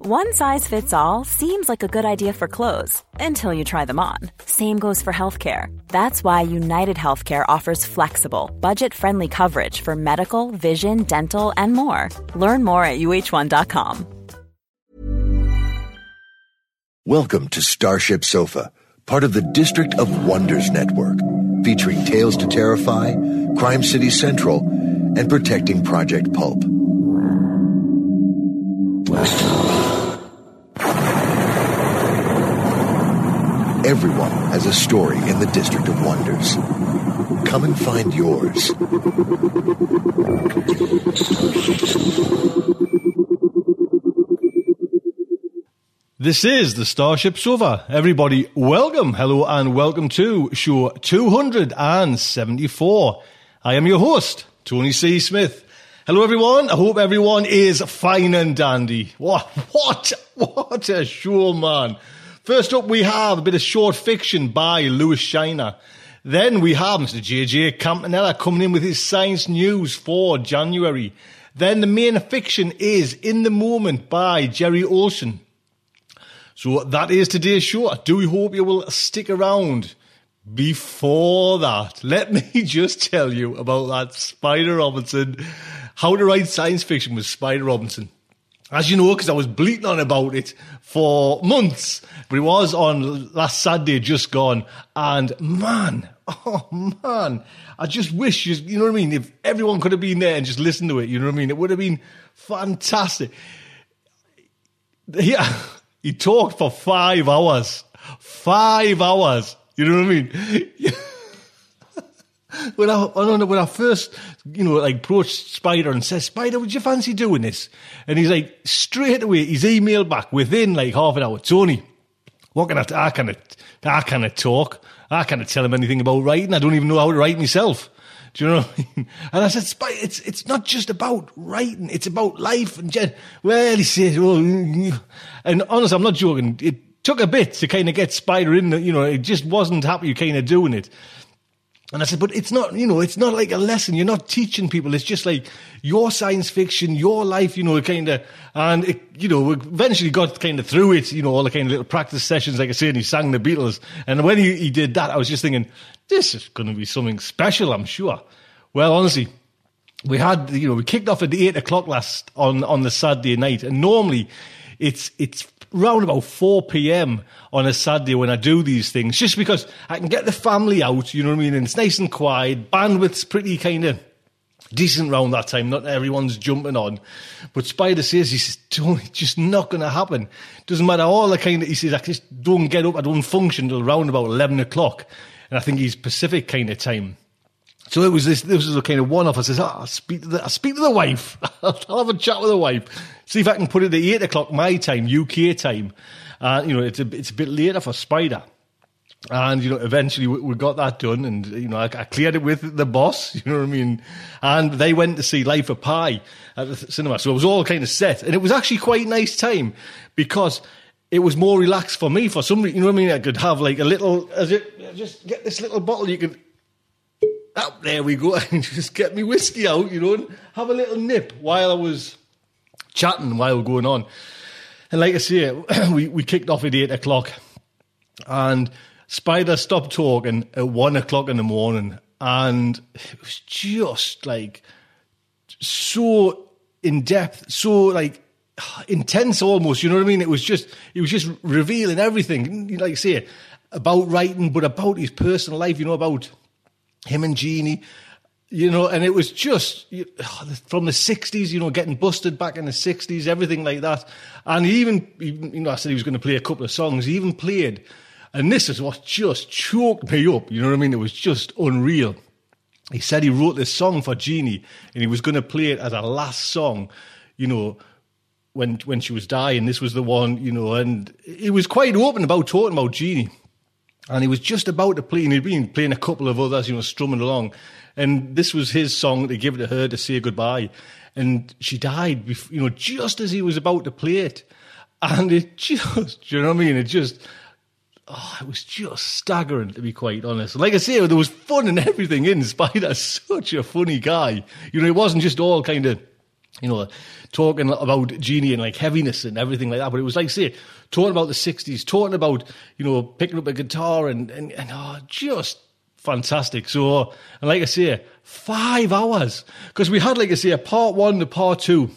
One size fits all seems like a good idea for clothes until you try them on. Same goes for healthcare. That's why United Healthcare offers flexible, budget friendly coverage for medical, vision, dental, and more. Learn more at uh1.com. Welcome to Starship Sofa, part of the District of Wonders Network, featuring Tales to Terrify, Crime City Central, and Protecting Project Pulp. Everyone has a story in the District of Wonders. Come and find yours. This is the Starship Sofa. Everybody, welcome, hello, and welcome to show 274. I am your host, Tony C. Smith. Hello, everyone. I hope everyone is fine and dandy. What, what, what a show, man. First up, we have a bit of short fiction by Lewis Shiner. Then we have Mr. JJ Campanella coming in with his science news for January. Then the main fiction is In the Moment by Jerry Oltion. So that is today's show. I do hope you will stick around. Before that, let me just tell you about that Spider Robinson, how to write science fiction with Spider Robinson. As you know, because I was bleating on about it for months, but it was on last Saturday, just gone. And man, oh man, I just wish, you, you know what I mean? If everyone could have been there and just listened to it, you know what I mean? It would have been fantastic. Yeah. He talked for five hours. Five hours. You know what I mean? when I, I know, when I first, you know, like approached Spider and said, Spider, would you fancy doing this? And he's like, straight away, he's emailed back within like half an hour. Tony, what can I, I kind I of talk. I can't tell him anything about writing. I don't even know how to write myself. Do you know what I mean? And I said, it's, it's not just about writing, it's about life. And well, he says, oh, well, and honestly, I'm not joking. It took a bit to kind of get Spider in, you know, it just wasn't happy kind of doing it. And I said, but it's not, you know, it's not like a lesson. You're not teaching people. It's just like your science fiction, your life, you know, kind of, and it, you know, we eventually got kind of through it, you know, all the kind of little practice sessions, like I said, and he sang the Beatles. And when he, he did that, I was just thinking, this is going to be something special, I'm sure. Well, honestly, we had, you know, we kicked off at eight o'clock last on, on the Saturday night. And normally it's, it's round about 4 p.m. on a Saturday when I do these things, just because I can get the family out, you know what I mean? And it's nice and quiet. Bandwidth's pretty kind of decent round that time. Not everyone's jumping on. But Spider says, he says, it's just not going to happen. Doesn't matter all the kind of, he says, I just don't get up, I don't function till around about 11 o'clock. And I think he's Pacific kind of time. So it was this. This was a kind of one-off. I says, oh, "I'll speak to the, I'll speak to the wife. I'll have a chat with the wife. See if I can put it at eight o'clock my time, UK time. Uh, you know, it's a it's a bit later for Spider." And you know, eventually we, we got that done, and you know, I, I, cleared it with the boss. You know what I mean? And they went to see Life of Pi at the cinema, so it was all kind of set, and it was actually quite nice time because it was more relaxed for me. For some, reason, you know what I mean? I could have like a little, as it just get this little bottle. You could oh, there we go, and just get me whiskey out, you know, have a little nip while I was chatting, while going on. And like I say, we, we kicked off at eight o'clock, and Spider stopped talking at one o'clock in the morning, and it was just like so in depth, so like intense almost. You know what I mean? It was just it was just revealing everything, like I say, about writing, but about his personal life. You know about him and Jeannie, you know, and it was just from the '60s, you know, getting busted back in the '60s, everything like that. And he even, even you know, I said he was going to play a couple of songs. He even played, and this is what just choked me up. You know what I mean? It was just unreal. He said he wrote this song for Jeannie, and he was going to play it as a last song. You know, when when she was dying, this was the one. You know, and he was quite open about talking about Jeannie. And he was just about to play, and he'd been playing a couple of others, you know, strumming along and this was his song to give it to her to say goodbye. And she died, you know, just as he was about to play it. And it just, you know what I mean? It just, oh, it was just staggering, to be quite honest. Like I say, there was fun and everything in Spider. Such a funny guy. You know, it wasn't just all kind of, you know, talking about Jeannie and like heaviness and everything like that. But it was like, say, talking about the 60s, talking about, you know, picking up a guitar and, and, and oh, just fantastic. So, and like I say, five hours because we had, like I say, a part one, the part two.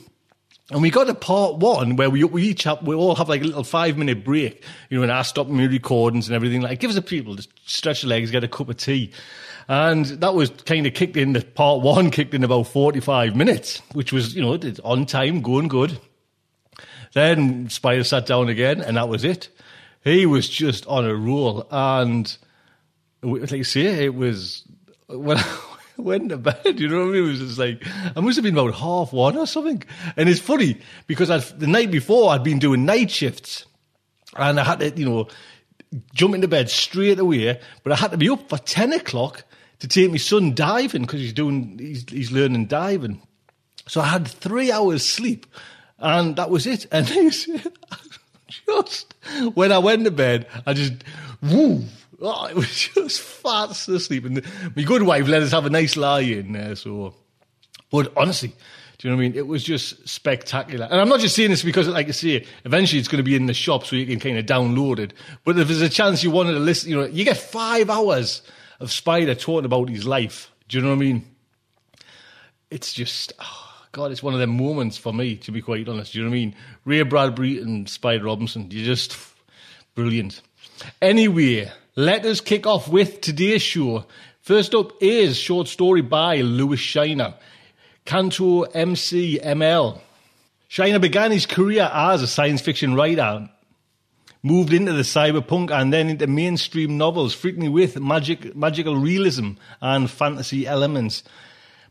And we got a part one where we, we each have, we all have like a little five minute break, you know, and I stop my recordings and everything. Like, give us the people to stretch their legs, get a cup of tea. And that was kind of kicked in, the part one kicked in about 45 minutes, which was, you know, on time, going good. Then Spider sat down again and that was it. He was just on a roll and, like you say, it was when I went to bed. You know what I mean? It was just like I must have been about half one or something. And it's funny because i the night before I'd been doing night shifts, and I had to, you know, jump into bed straight away. But I had to be up for ten o'clock to take my son diving because he's doing he's he's learning diving. So I had three hours sleep, and that was it. And just when I went to bed, I just woo Oh, it was just fast asleep. And my good wife let us have a nice lie in there. So, but honestly, do you know what I mean? It was just spectacular. And I'm not just saying this because, like I say, eventually it's going to be in the shop so you can kind of download it. But if there's a chance you wanted to listen, you know, you get five hours of Spider talking about his life. Do you know what I mean? It's just, oh God, it's one of them moments for me, to be quite honest. Do you know what I mean? Ray Bradbury and Spider Robinson, you're just brilliant. Anyway, let us kick off with today's show. First up is short story by Lewis Shiner, Canto MCML. Shiner began his career as a science fiction writer, moved into the cyberpunk and then into mainstream novels, frequently with magic, magical realism and fantasy elements.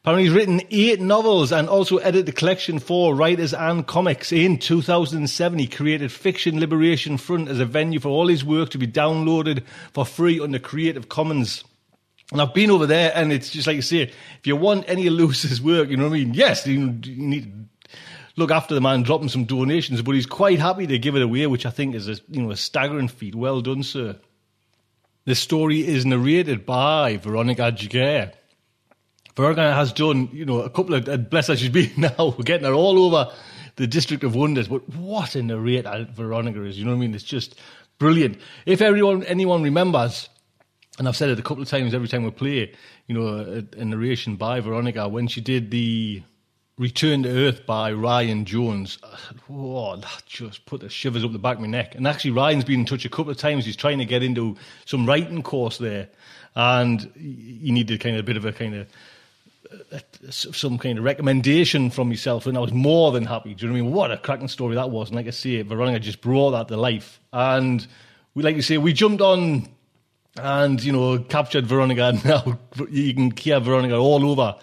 Apparently, he's written eight novels and also edited a collection for writers and comics. In 2007, he created Fiction Liberation Front as a venue for all his work to be downloaded for free under Creative Commons. And I've been over there, and it's just like you say, if you want any of Lewis's work, you know what I mean? Yes, you, you need look after the man, drop him some donations, but he's quite happy to give it away, which I think is a, you know, a staggering feat. Well done, sir. The story is narrated by Veronica Giguere. Veronica has done, you know, a couple of, bless her, she's been now, getting her all over the District of Wonders, but what a narrator Veronica is, you know what I mean? It's just brilliant. If everyone, anyone remembers, and I've said it a couple of times every time we play, you know, a, a narration by Veronica, when she did the Return to Earth by Ryan Jones. Oh, that just put the shivers up the back of my neck. And actually, Ryan's been in touch a couple of times. He's trying to get into some writing course there, and he needed kind of a bit of a kind of uh, some kind of recommendation from yourself, and I was more than happy. Do you know what I mean? What a cracking story that was! And like I say, Veronica just brought that to life. And we, like you say, we jumped on and you know captured Veronica. And now you can hear Veronica all over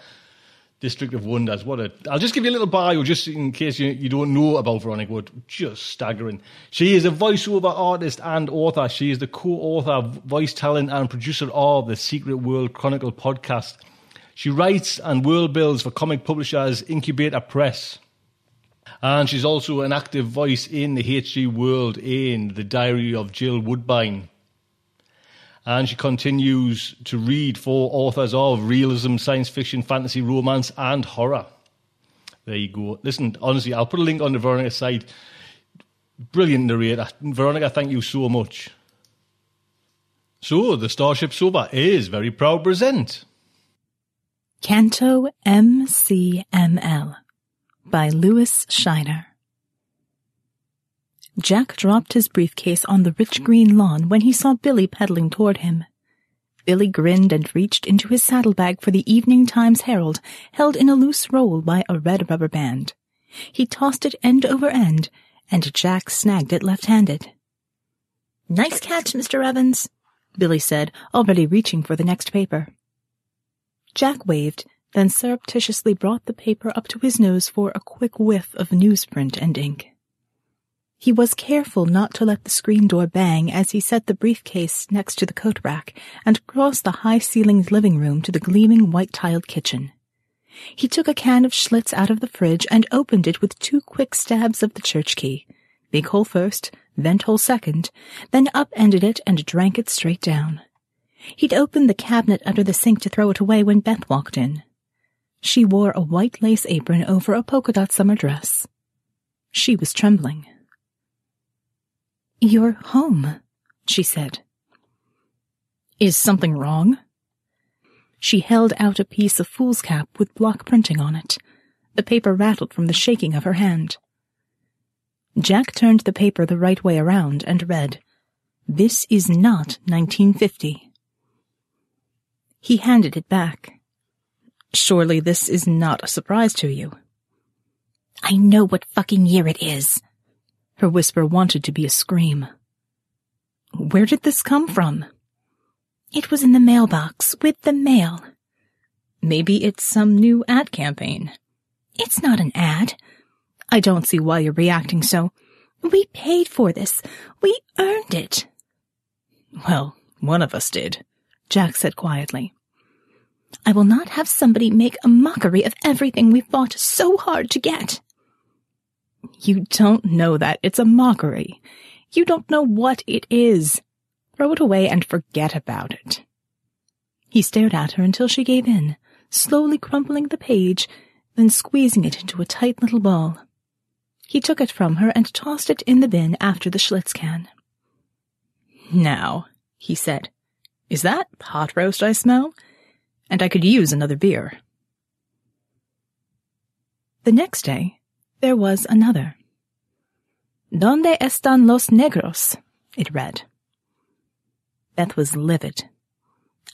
District of Wonders. What a! I'll just give you a little bio, just in case you, you don't know about Veronica. Wood. just staggering. She is a voiceover artist and author. She is the co-author, voice talent, and producer of the Secret World Chronicle podcast. She writes and world builds for comic publishers Incubator Press. And she's also an active voice in the HG world in The Diary of Jill Woodbine. And she continues to read for authors of realism, science fiction, fantasy, romance, and horror. There you go. Listen, honestly, I'll put a link on the Veronica site. Brilliant narrator. Veronica, thank you so much. So, the Starship Sofa is very proud present Canto MCML by Lewis Shiner. Jack dropped his briefcase on the rich green lawn when he saw Billy pedaling toward him. Billy grinned and reached into his saddlebag for the Evening Times Herald, held in a loose roll by a red rubber band. He tossed it end over end, and Jack snagged it left-handed. Nice catch, Mr. Evans, Billy said, already reaching for the next paper. Jack waved, then surreptitiously brought the paper up to his nose for a quick whiff of newsprint and ink. He was careful not to let the screen door bang as he set the briefcase next to the coat rack and crossed the high-ceilinged living room to the gleaming white-tiled kitchen. He took a can of Schlitz out of the fridge and opened it with two quick stabs of the church key. Big hole first, vent hole second, then upended it and drank it straight down. He'd opened the cabinet under the sink to throw it away when Beth walked in. She wore a white lace apron over a polka dot summer dress. She was trembling. You're home, she said. Is something wrong? She held out a piece of foolscap with block printing on it. The paper rattled from the shaking of her hand. Jack turned the paper the right way around and read, This is not 1950. He handed it back. Surely this is not a surprise to you. I know what fucking year it is, her whisper wanted to be a scream. Where did this come from? It was in the mailbox with the mail. Maybe it's some new ad campaign. It's not an ad. I don't see why you're reacting so. We paid for this. We earned it. Well, one of us did, Jack said quietly. I will not have somebody make a mockery of everything we fought so hard to get. You don't know that. It's a mockery. You don't know what it is. Throw it away and forget about it. He stared at her until she gave in, slowly crumpling the page, then squeezing it into a tight little ball. He took it from her and tossed it in the bin after the Schlitz can. Now, he said, is that pot roast I smell? And I could use another beer. The next day, there was another. Donde están los negros? It read. Beth was livid.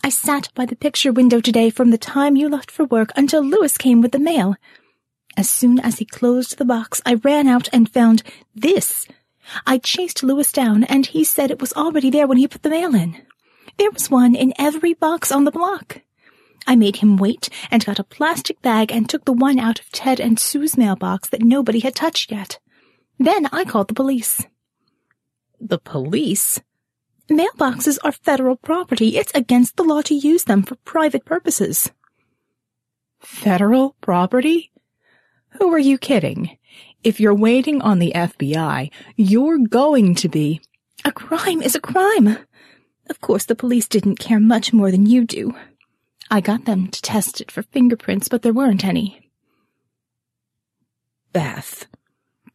I sat by the picture window today from the time you left for work until Lewis came with the mail. As soon as he closed the box, I ran out and found this. I chased Lewis down, and he said it was already there when he put the mail in. There was one in every box on the block. I made him wait and got a plastic bag and took the one out of Ted and Sue's mailbox that nobody had touched yet. Then I called the police. The police? Mailboxes are federal property. It's against the law to use them for private purposes. Federal property? Who are you kidding? If you're waiting on the FBI, you're going to be. A crime is a crime. Of course, the police didn't care much more than you do. I got them to test it for fingerprints, but there weren't any. Beth.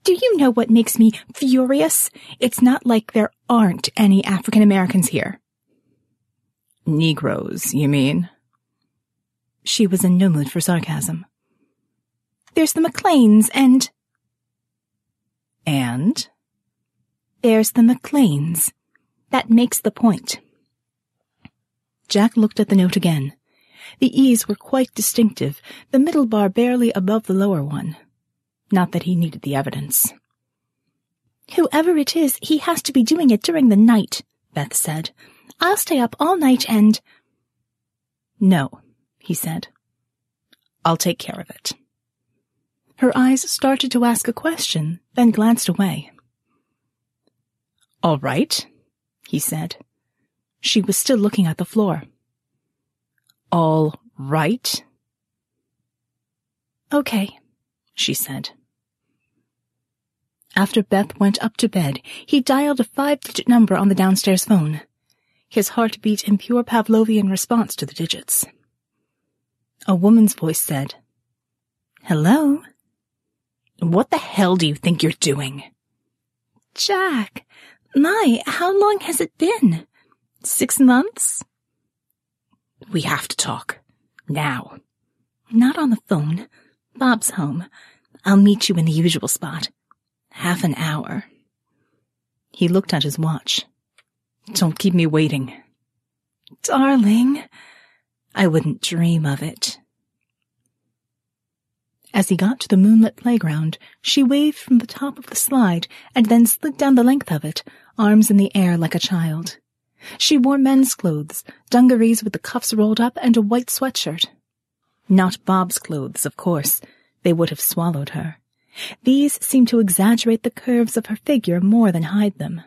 Do you know what makes me furious? It's not like there aren't any African Americans here. Negroes, you mean? She was in no mood for sarcasm. There's the McLeans and... And? There's the McLeans. That makes the point. Jack looked at the note again. The E's were quite distinctive, the middle bar barely above the lower one. Not that he needed the evidence. Whoever it is, he has to be doing it during the night, Beth said. I'll stay up all night and... No, he said. I'll take care of it. Her eyes started to ask a question, then glanced away. All right, he said. She was still looking at the floor all right? Okay, she said. After Beth went up to bed, he dialed a five-digit number on the downstairs phone. His heart beat in pure Pavlovian response to the digits. A woman's voice said, Hello? What the hell do you think you're doing? Jack, my, how long has it been? Six months? We have to talk. Now. Not on the phone. Bob's home. I'll meet you in the usual spot. Half an hour. He looked at his watch. Don't keep me waiting. Darling, I wouldn't dream of it. As he got to the moonlit playground, she waved from the top of the slide and then slid down the length of it, arms in the air like a child. She wore men's clothes, dungarees with the cuffs rolled up, and a white sweatshirt. Not Bob's clothes, of course. They would have swallowed her. These seemed to exaggerate the curves of her figure more than hide them.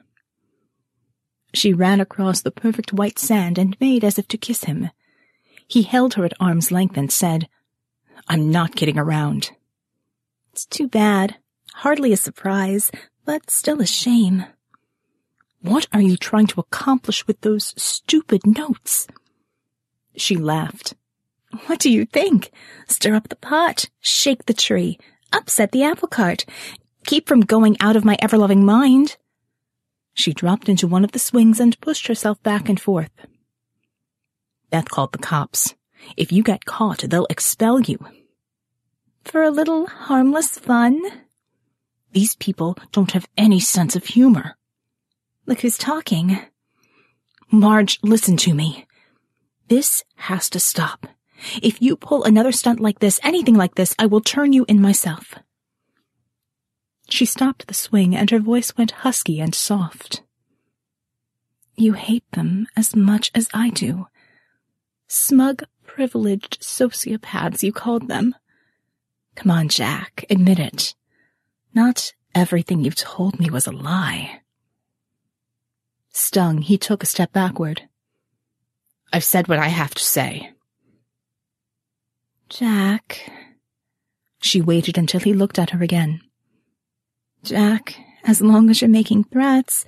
She ran across the perfect white sand and made as if to kiss him. He held her at arm's length and said, I'm not kidding around. It's too bad. Hardly a surprise, but still a shame. What are you trying to accomplish with those stupid notes? She laughed. What do you think? Stir up the pot, shake the tree, upset the apple cart, keep from going out of my ever-loving mind. She dropped into one of the swings and pushed herself back and forth. Beth called the cops. If you get caught, they'll expel you. For a little harmless fun? These people don't have any sense of humor. Look who's talking. Marge, listen to me. This has to stop. If you pull another stunt like this, anything like this, I will turn you in myself. She stopped the swing and her voice went husky and soft. You hate them as much as I do. Smug, privileged sociopaths, you called them. Come on, Jack, admit it. Not everything you've told me was a lie. Stung, he took a step backward. I've said what I have to say. Jack. She waited until he looked at her again. Jack, as long as you're making threats,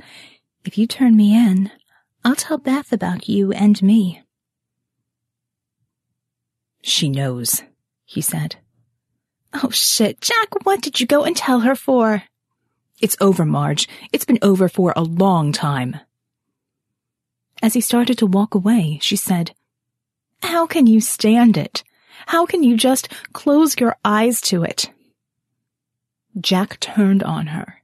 if you turn me in, I'll tell Beth about you and me. She knows, he said. Oh shit, Jack, what did you go and tell her for? It's over, Marge. It's been over for a long time. As he started to walk away, she said, How can you stand it? How can you just close your eyes to it? Jack turned on her.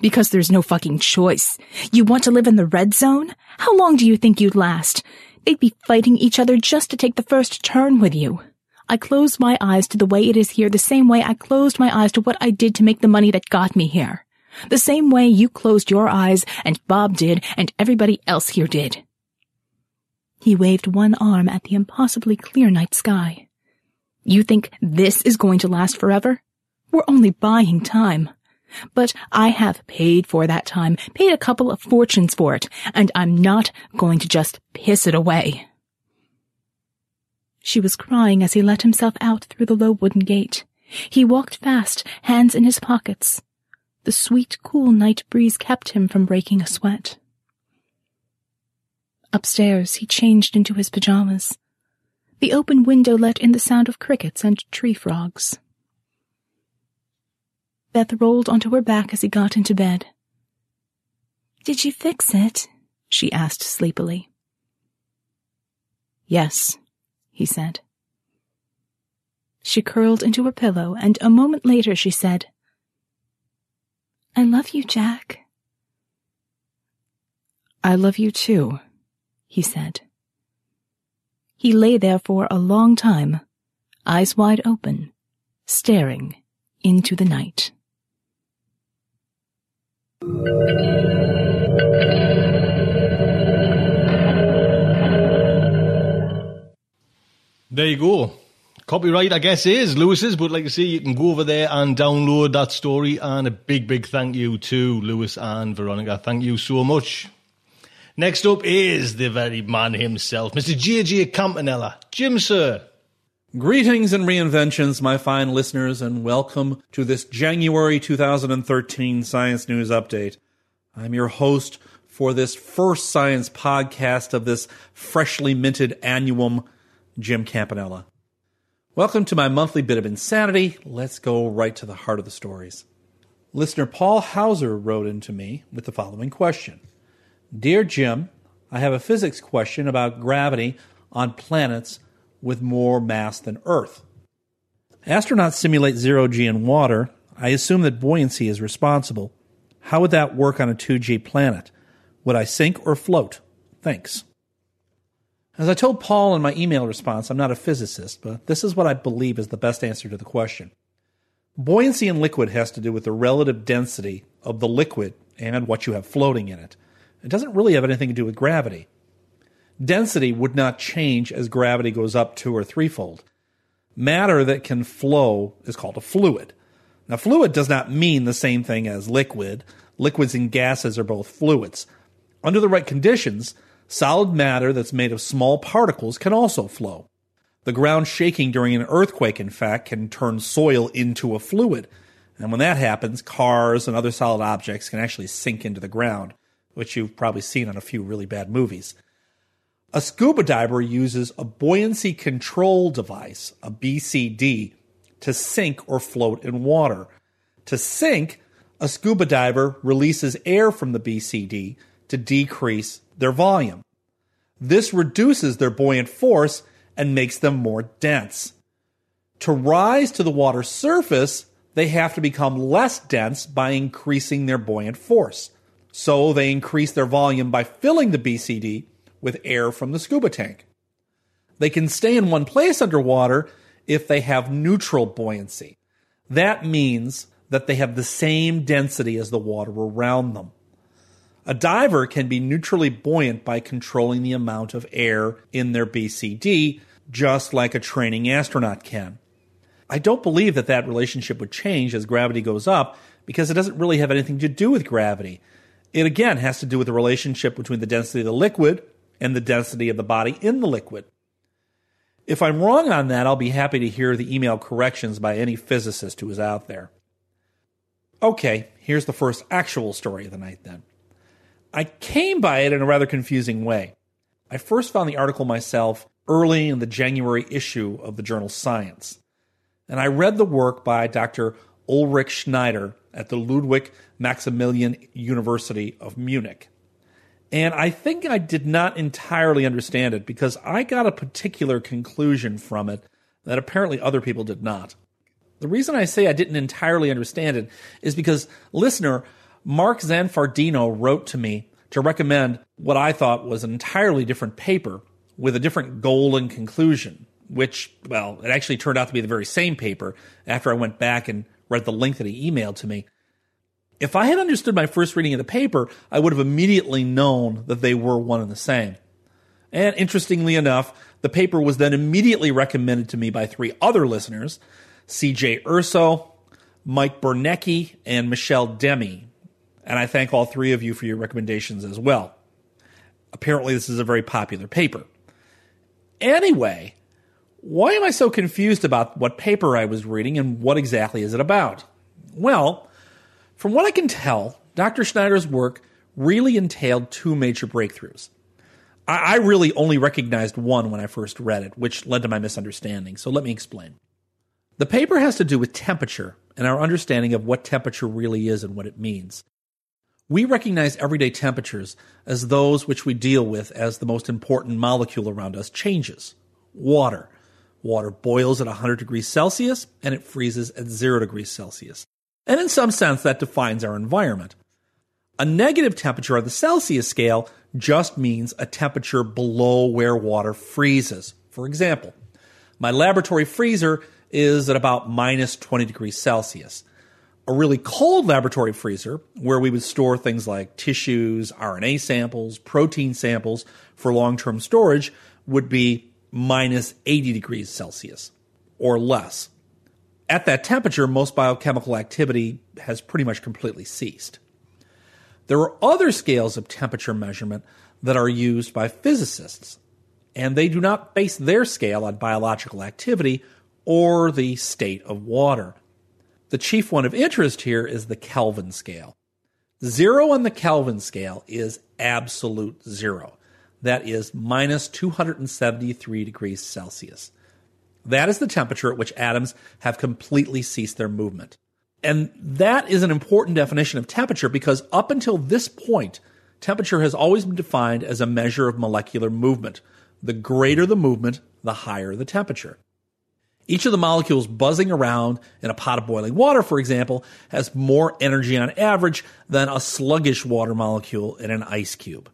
Because there's no fucking choice. You want to live in the red zone? How long do you think you'd last? They'd be fighting each other just to take the first turn with you. I closed my eyes to the way it is here the same way I closed my eyes to what I did to make the money that got me here. The same way you closed your eyes, and Bob did, and everybody else here did. He waved one arm at the impossibly clear night sky. You think this is going to last forever? We're only buying time. But I have paid for that time, paid a couple of fortunes for it, and I'm not going to just piss it away. She was crying as he let himself out through the low wooden gate. He walked fast, hands in his pockets. The sweet, cool night breeze kept him from breaking a sweat. Upstairs, he changed into his pajamas. The open window let in the sound of crickets and tree frogs. Beth rolled onto her back as he got into bed. Did you fix it? she asked sleepily. Yes, he said. She curled into her pillow, and a moment later she said, I love you, Jack. I love you too, he said. He lay there for a long time, eyes wide open, staring into the night. There you go. Copyright, I guess, is Lewis's, but like I say, you can go over there and download that story. And a big, big thank you to Lewis and Veronica. Thank you so much. Next up is the very man himself, Mr. JJ Campanella. Jim, sir. Greetings and reinventions, my fine listeners, and welcome to this January 2013 Science News Update. I'm your host for this first science podcast of this freshly minted annuum, Jim Campanella. Welcome to my monthly bit of insanity. Let's go right to the heart of the stories. Listener Paul Hauser wrote into me with the following question Dear Jim, I have a physics question about gravity on planets with more mass than Earth. Astronauts simulate zero G in water. I assume that buoyancy is responsible. How would that work on a 2G planet? Would I sink or float? Thanks. As I told Paul in my email response, I'm not a physicist, but this is what I believe is the best answer to the question. Buoyancy in liquid has to do with the relative density of the liquid and what you have floating in it. It doesn't really have anything to do with gravity. Density would not change as gravity goes up two or threefold. Matter that can flow is called a fluid. Now, fluid does not mean the same thing as liquid. Liquids and gases are both fluids. Under the right conditions, solid matter that's made of small particles can also flow. The ground shaking during an earthquake, in fact, can turn soil into a fluid. And when that happens, cars and other solid objects can actually sink into the ground, which you've probably seen on a few really bad movies. A scuba diver uses a buoyancy control device, a BCD, to sink or float in water. To sink, a scuba diver releases air from the BCD to decrease their volume. This reduces their buoyant force and makes them more dense. To rise to the water's surface, they have to become less dense by increasing their buoyant force. So they increase their volume by filling the BCD with air from the scuba tank. They can stay in one place underwater if they have neutral buoyancy. That means that they have the same density as the water around them. A diver can be neutrally buoyant by controlling the amount of air in their BCD, just like a training astronaut can. I don't believe that that relationship would change as gravity goes up because it doesn't really have anything to do with gravity. It again has to do with the relationship between the density of the liquid and the density of the body in the liquid. If I'm wrong on that, I'll be happy to hear the email corrections by any physicist who is out there. Okay, here's the first actual story of the night then. I came by it in a rather confusing way. I first found the article myself early in the January issue of the journal Science, and I read the work by Dr. Ulrich Schneider at the Ludwig Maximilian University of Munich. And I think I did not entirely understand it because I got a particular conclusion from it that apparently other people did not. The reason I say I didn't entirely understand it is because, listener, Mark Zanfardino wrote to me to recommend what I thought was an entirely different paper with a different goal and conclusion, which, well, it actually turned out to be the very same paper after I went back and read the link that he emailed to me. If I had understood my first reading of the paper, I would have immediately known that they were one and the same. And interestingly enough, the paper was then immediately recommended to me by three other listeners CJ Urso, Mike Bernecki, and Michelle Demi. And I thank all three of you for your recommendations as well. Apparently, this is a very popular paper. Anyway, why am I so confused about what paper I was reading and what exactly is it about? Well, from what I can tell, Dr. Schneider's work really entailed two major breakthroughs. I, I really only recognized one when I first read it, which led to my misunderstanding. So let me explain. The paper has to do with temperature and our understanding of what temperature really is and what it means. We recognize everyday temperatures as those which we deal with as the most important molecule around us changes water. Water boils at 100 degrees Celsius and it freezes at 0 degrees Celsius and in some sense that defines our environment. A negative temperature on the Celsius scale just means a temperature below where water freezes. For example, my laboratory freezer is at about minus 20 degrees Celsius. A really cold laboratory freezer, where we would store things like tissues, RNA samples, protein samples for long term storage, would be minus 80 degrees Celsius or less at that temperature, most biochemical activity has pretty much completely ceased. There are other scales of temperature measurement that are used by physicists, and they do not base their scale on biological activity or the state of water. The chief one of interest here is the Kelvin scale. Zero on the Kelvin scale is absolute zero. That is minus 273 degrees Celsius. That is the temperature at which atoms have completely ceased their movement. And that is an important definition of temperature because up until this point, temperature has always been defined as a measure of molecular movement. The greater the movement, the higher the temperature. Each of the molecules buzzing around in a pot of boiling water, for example, has more energy on average than a sluggish water molecule in an ice cube.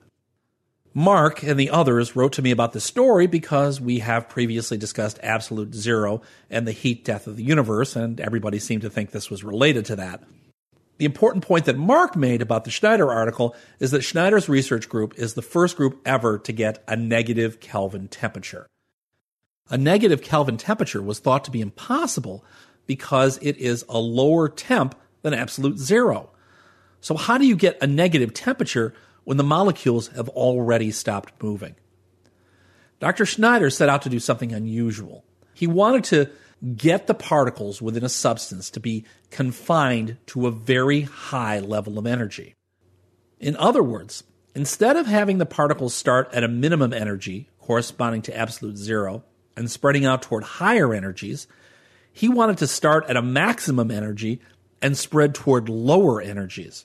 Mark and the others wrote to me about this story because we have previously discussed absolute zero and the heat death of the universe, and everybody seemed to think this was related to that. The important point that Mark made about the Schneider article is that Schneider's research group is the first group ever to get a negative Kelvin temperature. A negative Kelvin temperature was thought to be impossible because it is a lower temp than absolute zero. So, how do you get a negative temperature when the molecules have already stopped moving? Dr. Schneider set out to do something unusual. He wanted to get the particles within a substance to be confined to a very high level of energy. In other words, instead of having the particles start at a minimum energy corresponding to absolute zero and spreading out toward higher energies, he wanted to start at a maximum energy and spread toward lower energies.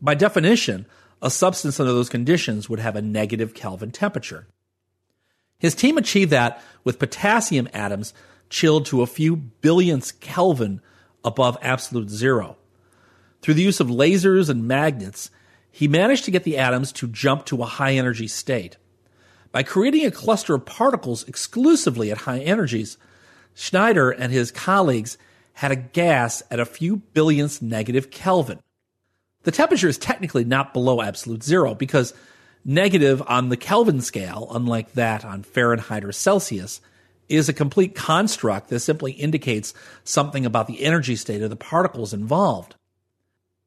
By definition, a substance under those conditions would have a negative Kelvin temperature. His team achieved that with potassium atoms chilled to a few billionths Kelvin above absolute zero. Through the use of lasers and magnets, he managed to get the atoms to jump to a high energy state. By creating a cluster of particles exclusively at high energies, Schneider and his colleagues had a gas at a few billionths negative Kelvin. The temperature is technically not below absolute zero because negative on the Kelvin scale, unlike that on Fahrenheit or Celsius, is a complete construct that simply indicates something about the energy state of the particles involved.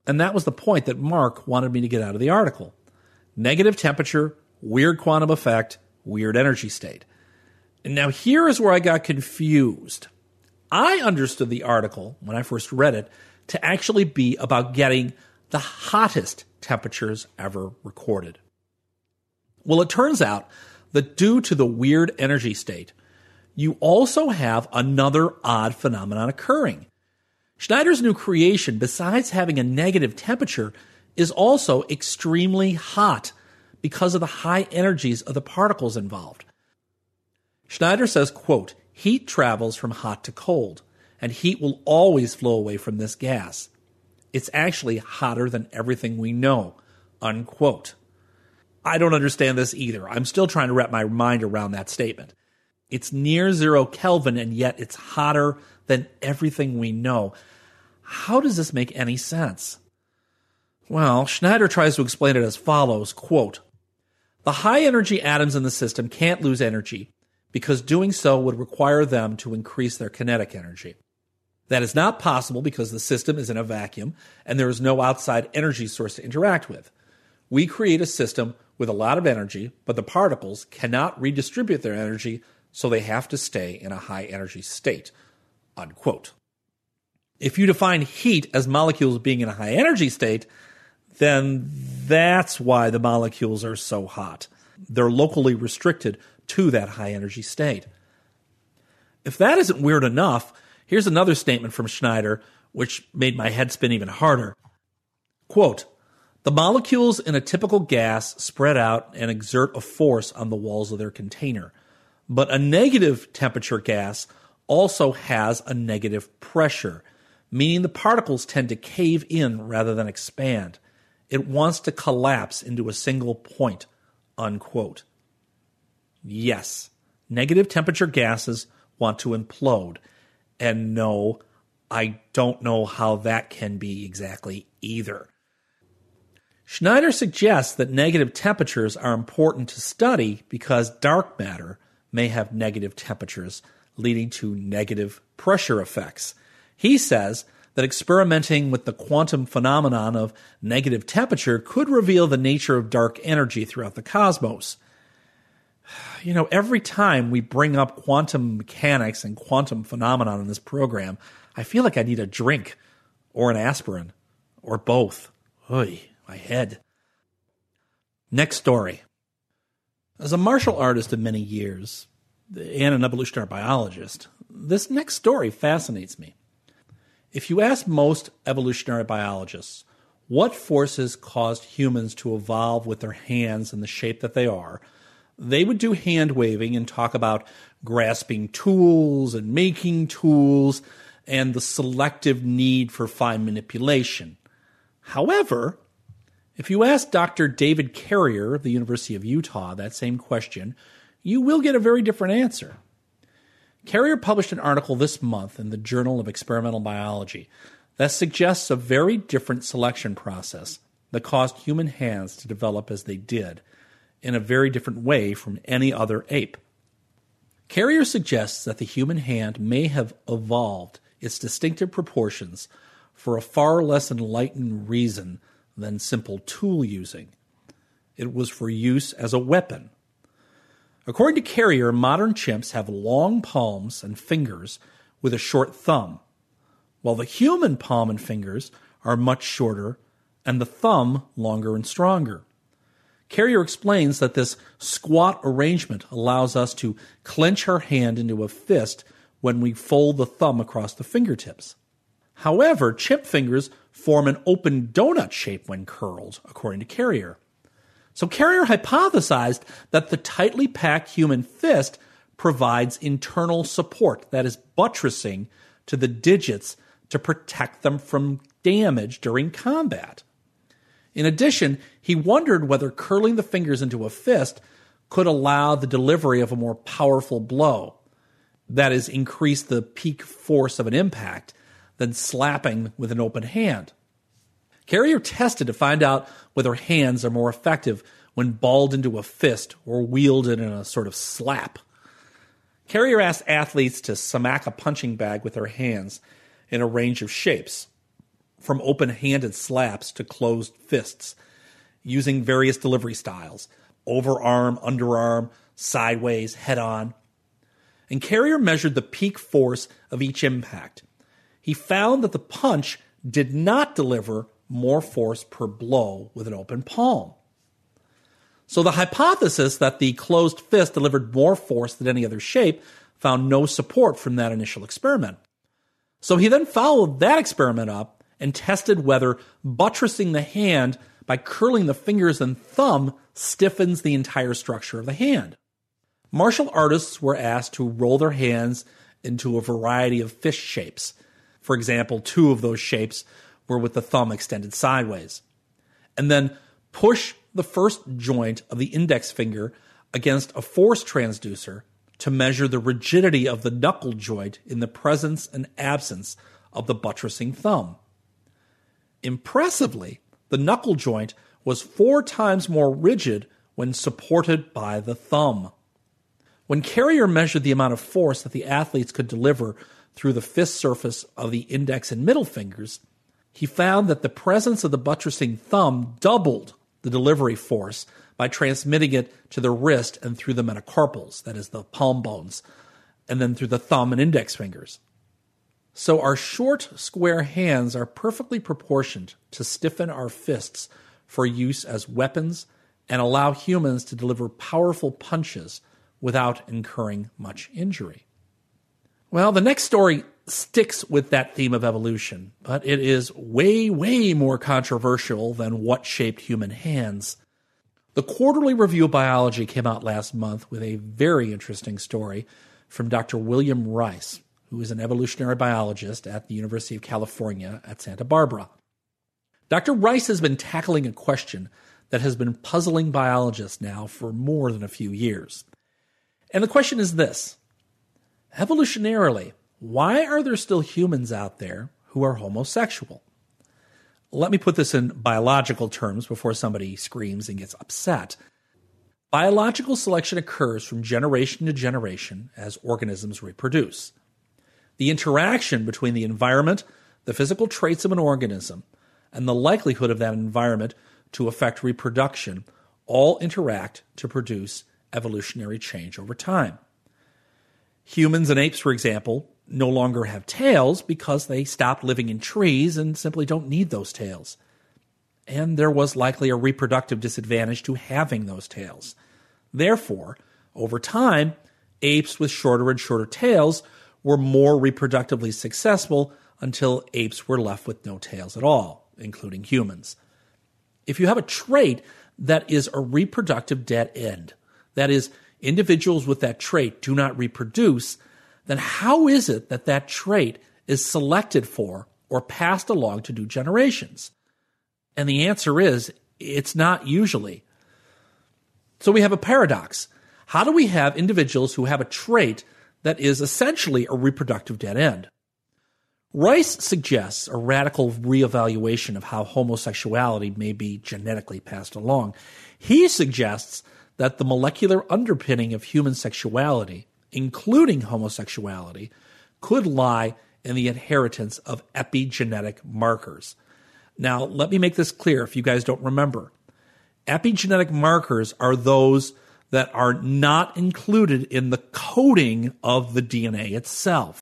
And that was the point that Mark wanted me to get out of the article. Negative temperature, weird quantum effect, weird energy state. And now here is where I got confused. I understood the article when I first read it to actually be about getting the hottest temperatures ever recorded. Well, it turns out that due to the weird energy state, you also have another odd phenomenon occurring. Schneider's new creation, besides having a negative temperature, is also extremely hot because of the high energies of the particles involved. Schneider says, quote, heat travels from hot to cold, and heat will always flow away from this gas. It's actually hotter than everything we know, unquote. I don't understand this either. I'm still trying to wrap my mind around that statement. It's near zero Kelvin, and yet it's hotter than everything we know. How does this make any sense? Well, Schneider tries to explain it as follows quote, The high energy atoms in the system can't lose energy because doing so would require them to increase their kinetic energy. That is not possible because the system is in a vacuum and there is no outside energy source to interact with. We create a system with a lot of energy, but the particles cannot redistribute their energy so they have to stay in a high energy state. Unquote. If you define heat as molecules being in a high energy state, then that's why the molecules are so hot. They're locally restricted to that high energy state. If that isn't weird enough, here's another statement from Schneider, which made my head spin even harder. Quote, the molecules in a typical gas spread out and exert a force on the walls of their container. But a negative temperature gas also has a negative pressure, meaning the particles tend to cave in rather than expand. It wants to collapse into a single point. Unquote. Yes, negative temperature gases want to implode. And no, I don't know how that can be exactly either. Schneider suggests that negative temperatures are important to study because dark matter may have negative temperatures, leading to negative pressure effects. He says that experimenting with the quantum phenomenon of negative temperature could reveal the nature of dark energy throughout the cosmos. You know, every time we bring up quantum mechanics and quantum phenomenon in this program, I feel like I need a drink or an aspirin or both. Oy, my head. Next story. As a martial artist of many years and an evolutionary biologist, this next story fascinates me. If you ask most evolutionary biologists what forces caused humans to evolve with their hands in the shape that they are, they would do hand waving and talk about grasping tools and making tools and the selective need for fine manipulation. However, If you ask Dr. David Carrier of the University of Utah that same question, you will get a very different answer. Carrier published an article this month in the Journal of Experimental Biology that suggests a very different selection process that caused human hands to develop as they did in a very different way from any other ape. Carrier suggests that the human hand may have evolved its distinctive proportions for a far less enlightened reason than simple tool using. It was for use as a weapon. According to Carrier, modern chimps have long palms and fingers with a short thumb, while the human palm and fingers are much shorter and the thumb longer and stronger. Carrier explains that this squat arrangement allows us to clench our hand into a fist when we fold the thumb across the fingertips. However, chimp fingers form an open donut shape when curled, according to Carrier. So Carrier hypothesized that the tightly packed human fist provides internal support, that is, buttressing to the digits to protect them from damage during combat. In addition, he wondered whether curling the fingers into a fist could allow the delivery of a more powerful blow, that is, increase the peak force of an impact than slapping with an open hand. Carrier tested to find out whether hands are more effective when balled into a fist or wielded in a sort of slap. Carrier asked athletes to smack a punching bag with their hands in a range of shapes, from open handed slaps to closed fists, using various delivery styles overarm, underarm, sideways, head on. And Carrier measured the peak force of each impact. He found that the punch did not deliver more force per blow with an open palm. So the hypothesis that the closed fist delivered more force than any other shape found no support from that initial experiment. So he then followed that experiment up and tested whether buttressing the hand by curling the fingers and thumb stiffens the entire structure of the hand. Martial artists were asked to roll their hands into a variety of fist shapes. For example, two of those shapes were with the thumb extended sideways. And then push the first joint of the index finger against a force transducer to measure the rigidity of the knuckle joint in the presence and absence of the buttressing thumb. Impressively, the knuckle joint was four times more rigid when supported by the thumb. When Carrier measured the amount of force that the athletes could deliver through the fist surface of the index and middle fingers, he found that the presence of the buttressing thumb doubled the delivery force by transmitting it to the wrist and through the metacarpals, that is, the palm bones, and then through the thumb and index fingers. So our short, square hands are perfectly proportioned to stiffen our fists for use as weapons and allow humans to deliver powerful punches without incurring much injury. Well, the next story sticks with that theme of evolution, but it is way, way more controversial than what shaped human hands. The Quarterly Review of Biology came out last month with a very interesting story from Dr. William Rice, who is an evolutionary biologist at the University of California at Santa Barbara. Dr. Rice has been tackling a question that has been puzzling biologists now for more than a few years. And the question is this Evolutionarily, why are there still humans out there who are homosexual? Let me put this in biological terms before somebody screams and gets upset. Biological selection occurs from generation to generation as organisms reproduce. The interaction between the environment, the physical traits of an organism, and the likelihood of that environment to affect reproduction all interact to produce evolutionary change over time. Humans and apes, for example, no longer have tails because they stopped living in trees and simply don't need those tails. And there was likely a reproductive disadvantage to having those tails. Therefore, over time, apes with shorter and shorter tails were more reproductively successful until apes were left with no tails at all, including humans. If you have a trait that is a reproductive dead end, that is, individuals with that trait do not reproduce, then how is it that that trait is selected for or passed along to new generations? And the answer is it's not usually. So we have a paradox. How do we have individuals who have a trait that is essentially a reproductive dead end? Rice suggests a radical reevaluation of how homosexuality may be genetically passed along. He suggests that the molecular underpinning of human sexuality, including homosexuality, could lie in the inheritance of epigenetic markers. Now, let me make this clear if you guys don't remember. Epigenetic markers are those that are not included in the coding of the DNA itself.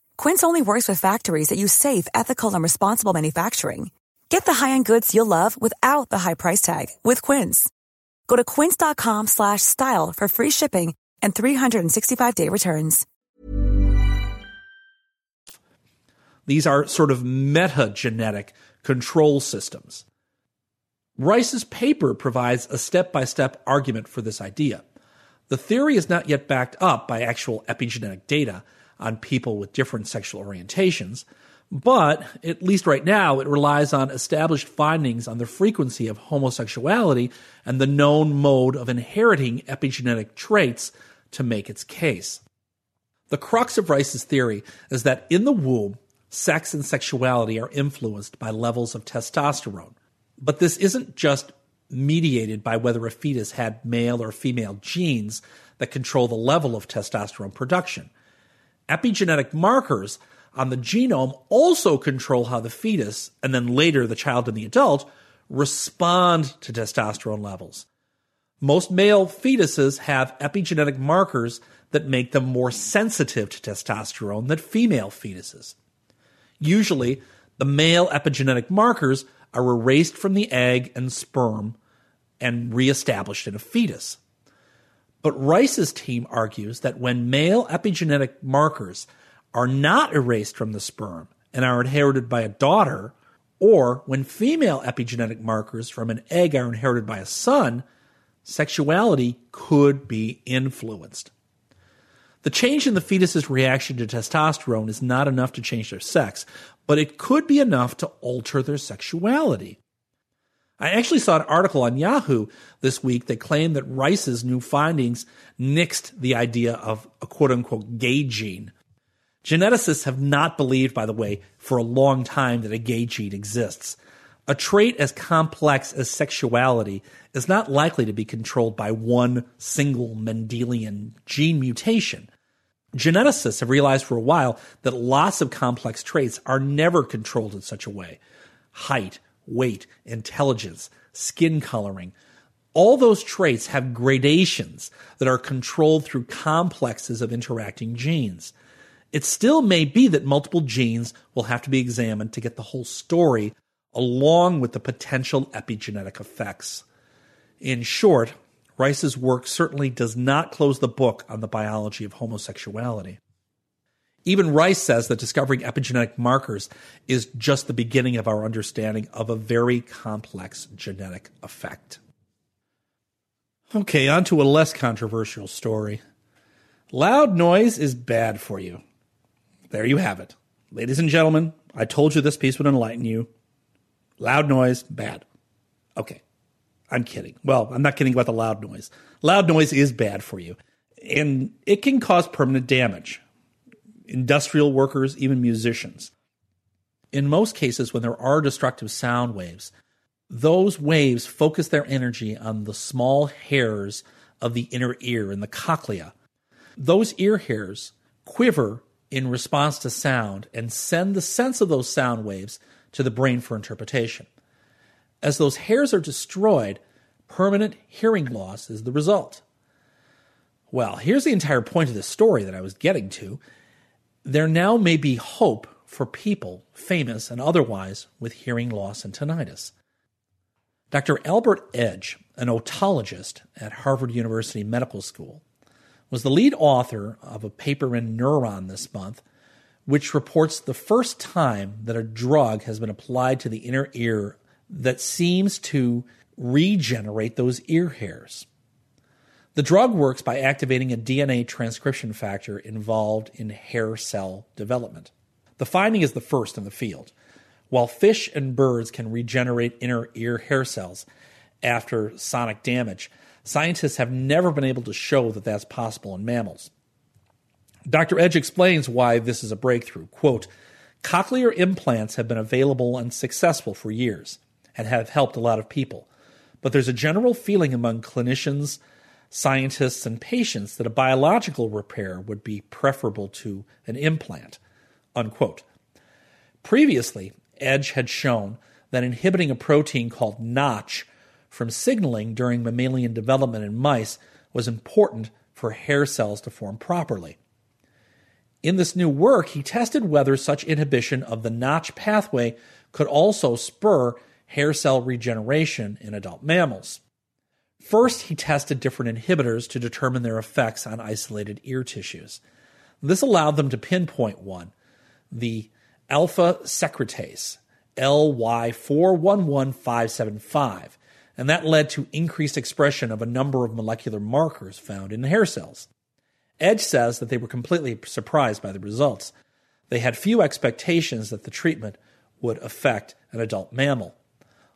Quince only works with factories that use safe, ethical, and responsible manufacturing. Get the high-end goods you'll love without the high price tag with Quince. Go to quince.com slash style for free shipping and 365-day returns. These are sort of metagenetic control systems. Rice's paper provides a step by step argument for this idea. The theory is not yet backed up by actual epigenetic data on people with different sexual orientations, but at least right now, it relies on established findings on the frequency of homosexuality and the known mode of inheriting epigenetic traits to make its case. The crux of Rice's theory is that in the womb, sex and sexuality are influenced by levels of testosterone. But this isn't just mediated by whether a fetus had male or female genes that control the level of testosterone production. Epigenetic markers on the genome also control how the fetus, and then later the child and the adult, respond to testosterone levels. Most male fetuses have epigenetic markers that make them more sensitive to testosterone than female fetuses. Usually, the male epigenetic markers are erased from the egg and sperm and reestablished in a fetus. But Rice's team argues that when male epigenetic markers are not erased from the sperm and are inherited by a daughter, or when female epigenetic markers from an egg are inherited by a son, sexuality could be influenced. The change in the fetus's reaction to testosterone is not enough to change their sex, but it could be enough to alter their sexuality. I actually saw an article on Yahoo this week that claimed that Rice's new findings nixed the idea of a quote unquote gay gene. Geneticists have not believed, by the way, for a long time that a gay gene exists. A trait as complex as sexuality is not likely to be controlled by one single Mendelian gene mutation. Geneticists have realized for a while that lots of complex traits are never controlled in such a way. Height, weight, intelligence, skin coloring. All those traits have gradations that are controlled through complexes of interacting genes. It still may be that multiple genes will have to be examined to get the whole story, along with the potential epigenetic effects. In short, Rice's work certainly does not close the book on the biology of homosexuality. Even Rice says that discovering epigenetic markers is just the beginning of our understanding of a very complex genetic effect. Okay, on to a less controversial story. Loud noise is bad for you. There you have it. Ladies and gentlemen, I told you this piece would enlighten you. Loud noise, bad. Okay, I'm kidding. Well, I'm not kidding about the loud noise. Loud noise is bad for you, and it can cause permanent damage industrial workers, even musicians. In most cases, when there are destructive sound waves, those waves focus their energy on the small hairs of the inner ear and the cochlea. Those ear hairs quiver in response to sound and send the sense of those sound waves to the brain for interpretation. As those hairs are destroyed, permanent hearing loss is the result. Well, here's the entire point of the story that I was getting to there now may be hope for people, famous and otherwise, with hearing loss and tinnitus. Dr. Albert Edge, an otologist at Harvard University Medical School, was the lead author of a paper in Neuron this month, which reports the first time that a drug has been applied to the inner ear that seems to regenerate those ear hairs. The drug works by activating a DNA transcription factor involved in hair cell development. The finding is the first in the field. While fish and birds can regenerate inner ear hair cells after sonic damage, scientists have never been able to show that that's possible in mammals. Dr. Edge explains why this is a breakthrough. Quote, Cochlear implants have been available and successful for years and have helped a lot of people. But there's a general feeling among clinicians, scientists and patients that a biological repair would be preferable to an implant. Unquote. Previously, Edge had shown that inhibiting a protein called Notch from signaling during mammalian development in mice was important for hair cells to form properly. In this new work, he tested whether such inhibition of the Notch pathway could also spur hair cell regeneration in adult mammals. First, he tested different inhibitors to determine their effects on isolated ear tissues. This allowed them to pinpoint one, the alpha secretase, LY411575, and that led to increased expression of a number of molecular markers found in the hair cells. Edge says that they were completely surprised by the results. They had few expectations that the treatment would affect an adult mammal.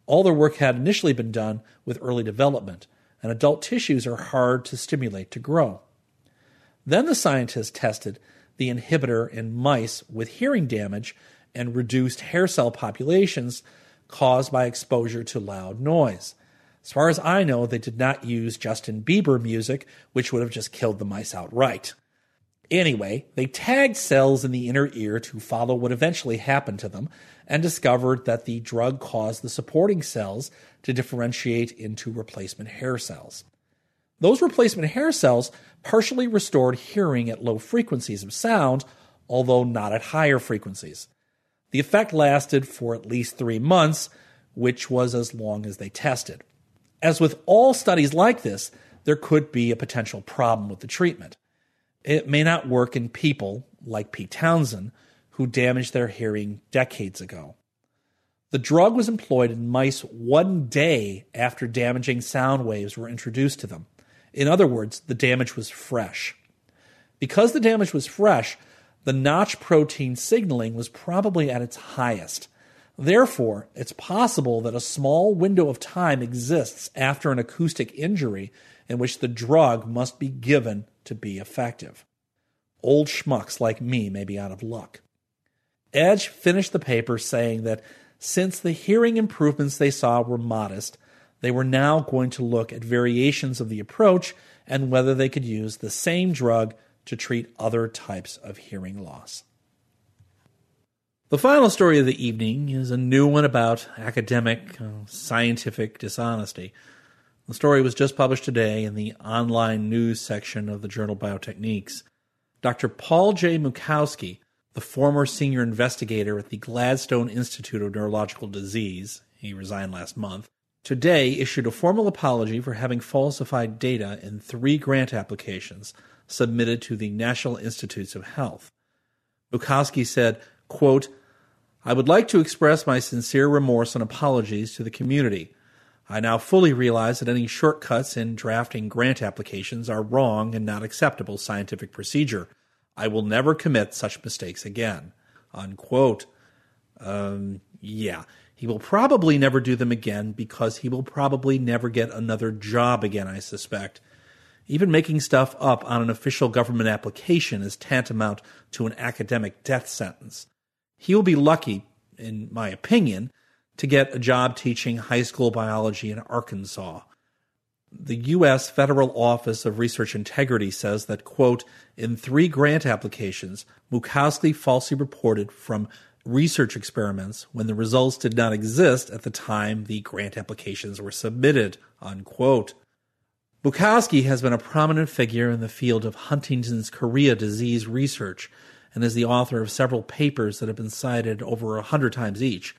All their work had initially been done with early development, and adult tissues are hard to stimulate to grow. Then the scientists tested the inhibitor in mice with hearing damage and reduced hair cell populations caused by exposure to loud noise. As far as I know, they did not use Justin Bieber music, which would have just killed the mice outright. Anyway, they tagged cells in the inner ear to follow what eventually happened to them and discovered that the drug caused the supporting cells to differentiate into replacement hair cells. Those replacement hair cells partially restored hearing at low frequencies of sound, although not at higher frequencies. The effect lasted for at least three months, which was as long as they tested. As with all studies like this, there could be a potential problem with the treatment. It may not work in people, like Pete Townshend, who damaged their hearing decades ago. The drug was employed in mice one day after damaging sound waves were introduced to them. In other words, the damage was fresh. Because the damage was fresh, the notch protein signaling was probably at its highest. Therefore, it's possible that a small window of time exists after an acoustic injury in which the drug must be given to be effective. Old schmucks like me may be out of luck. Edge finished the paper saying that since the hearing improvements they saw were modest, they were now going to look at variations of the approach and whether they could use the same drug to treat other types of hearing loss. The final story of the evening is a new one about academic, uh, scientific dishonesty. The story was just published today in the online news section of the journal Biotechniques. Dr. Paul J. Muchowski the former senior investigator at the Gladstone Institute of Neurological Disease, he resigned last month, today issued a formal apology for having falsified data in three grant applications submitted to the National Institutes of Health. Muchowski said, quote, I would like to express my sincere remorse and apologies to the community. I now fully realize that any shortcuts in drafting grant applications are wrong and not acceptable scientific procedure. I will never commit such mistakes again. Unquote. Um, yeah. He will probably never do them again because he will probably never get another job again, I suspect. Even making stuff up on an official government application is tantamount to an academic death sentence. He will be lucky, in my opinion, to get a job teaching high school biology in Arkansas. The U.S. Federal Office of Research Integrity says that, quote, in three grant applications, Muchowski falsely reported from research experiments when the results did not exist at the time the grant applications were submitted, unquote. Muchowski has been a prominent figure in the field of Huntington's chorea disease research and is the author of several papers that have been cited over a hundred times each.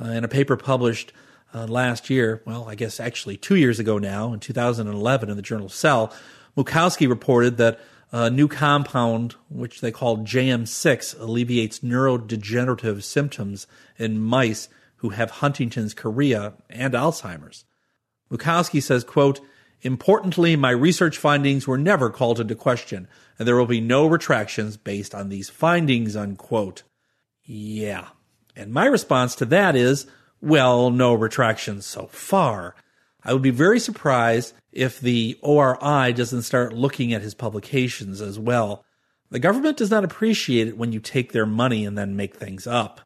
Uh, in a paper published uh, last year, well, I guess actually two years ago now, in 2011, in the journal Cell, Muchowski reported that a new compound, which they call JM6, alleviates neurodegenerative symptoms in mice who have Huntington's chorea and Alzheimer's. Muchowski says, quote, Importantly, my research findings were never called into question, and there will be no retractions based on these findings, unquote. Yeah. And my response to that is, well, no retractions so far. I would be very surprised if the ORI doesn't start looking at his publications as well. The government does not appreciate it when you take their money and then make things up.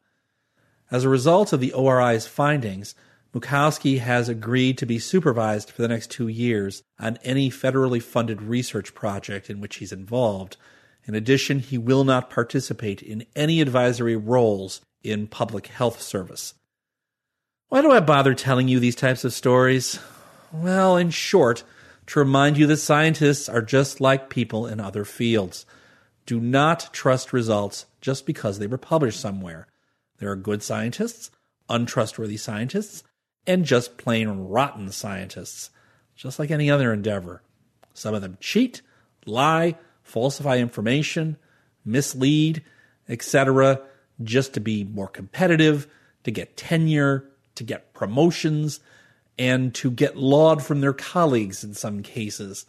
As a result of the ORI's findings, Muchowski has agreed to be supervised for the next two years on any federally funded research project in which he's involved. In addition, he will not participate in any advisory roles in public health service. Why do I bother telling you these types of stories? Well, in short, to remind you that scientists are just like people in other fields. Do not trust results just because they were published somewhere. There are good scientists, untrustworthy scientists, and just plain rotten scientists, just like any other endeavor. Some of them cheat, lie, falsify information, mislead, etc., just to be more competitive, to get tenure, to get promotions, and to get laud from their colleagues in some cases.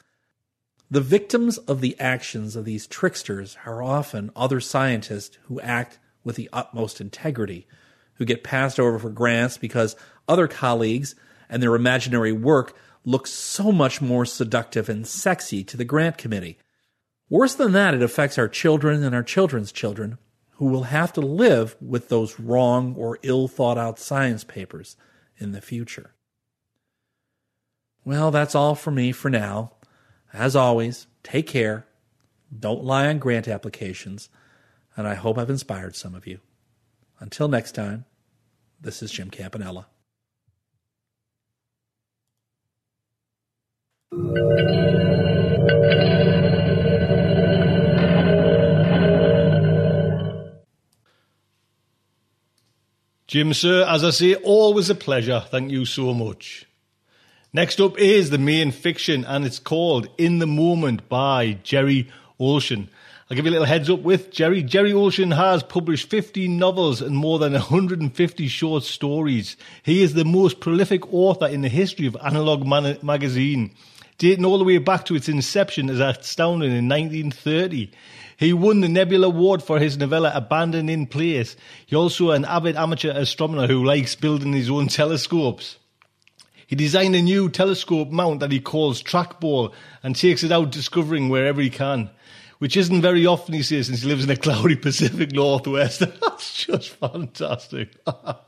The victims of the actions of these tricksters are often other scientists who act with the utmost integrity, who get passed over for grants because other colleagues and their imaginary work look so much more seductive and sexy to the grant committee. Worse than that, it affects our children and our children's children who will have to live with those wrong or ill thought out science papers in the future. Well, that's all for me for now. As always, take care, don't lie on grant applications, and I hope I've inspired some of you. Until next time, this is Jim Campanella. Jim, sir, as I say, always a pleasure. Thank you so much. Next up is the main fiction, and it's called In the Moment by Jerry Oltion. I'll give you a little heads up with Jerry. Jerry Oltion has published 15 novels and more than 150 short stories. He is the most prolific author in the history of Analog Man- Magazine, dating all the way back to its inception as astounding in 1930. He won the Nebula Award for his novella Abandoned in Place. He also an avid amateur astronomer who likes building his own telescopes. He designed a new telescope mount that he calls Trackball and takes it out discovering wherever he can. Which isn't very often, he says, since he lives in a cloudy Pacific Northwest. That's just fantastic.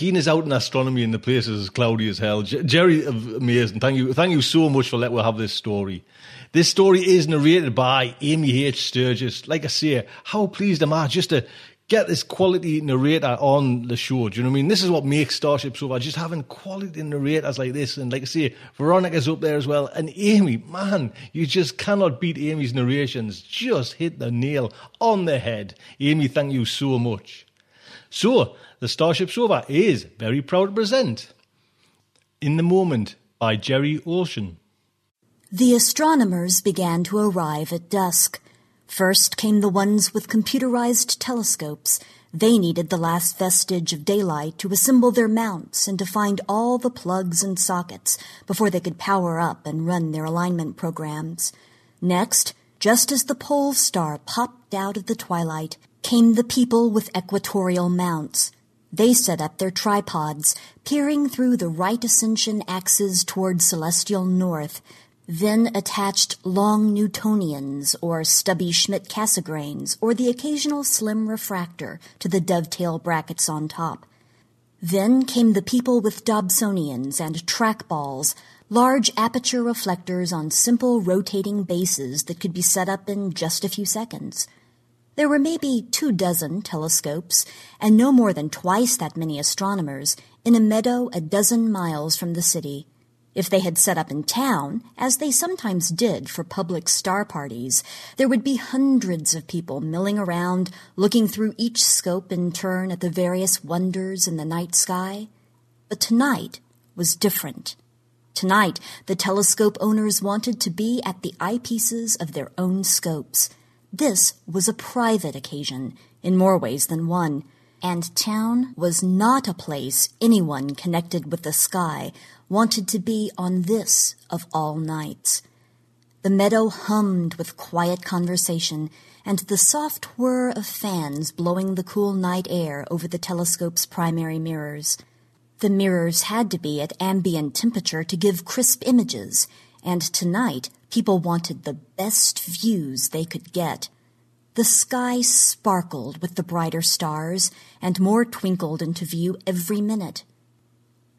Keen is out in astronomy in the places as cloudy as hell. Jerry, uh, amazing. Thank you, thank you so much for letting us have this story. This story is narrated by Amy H. Sturgis. Like I say, how pleased am I just to get this quality narrator on the show. Do you know what I mean? This is what makes Starship Sofa. Just having quality narrators like this. And like I say, Veronica's up there as well. And Amy, man, you just cannot beat Amy's narrations. Just hit the nail on the head. Amy, thank you so much. So, the Starship Sofa is very proud to present In the Moment by Jerry Oltion. The astronomers began to arrive at dusk. First came the ones with computerized telescopes. They needed the last vestige of daylight to assemble their mounts and to find all the plugs and sockets before they could power up and run their alignment programs. Next, just as the pole star popped out of the twilight, came the people with equatorial mounts. They set up their tripods, peering through the right ascension axes toward celestial north, then attached long Newtonians or stubby Schmidt-Cassegrains or the occasional slim refractor to the dovetail brackets on top. Then came the people with Dobsonians and trackballs, large aperture reflectors on simple rotating bases that could be set up in just a few seconds. There were maybe two dozen telescopes and no more than twice that many astronomers in a meadow a dozen miles from the city. If they had set up in town, as they sometimes did for public star parties, there would be hundreds of people milling around, looking through each scope in turn at the various wonders in the night sky. But tonight was different. Tonight, the telescope owners wanted to be at the eyepieces of their own scopes. This was a private occasion, in more ways than one, and town was not a place anyone connected with the sky wanted to be on this of all nights. The meadow hummed with quiet conversation and the soft whir of fans blowing the cool night air over the telescope's primary mirrors. The mirrors had to be at ambient temperature to give crisp images, and tonight people wanted the best views they could get. The sky sparkled with the brighter stars, and more twinkled into view every minute.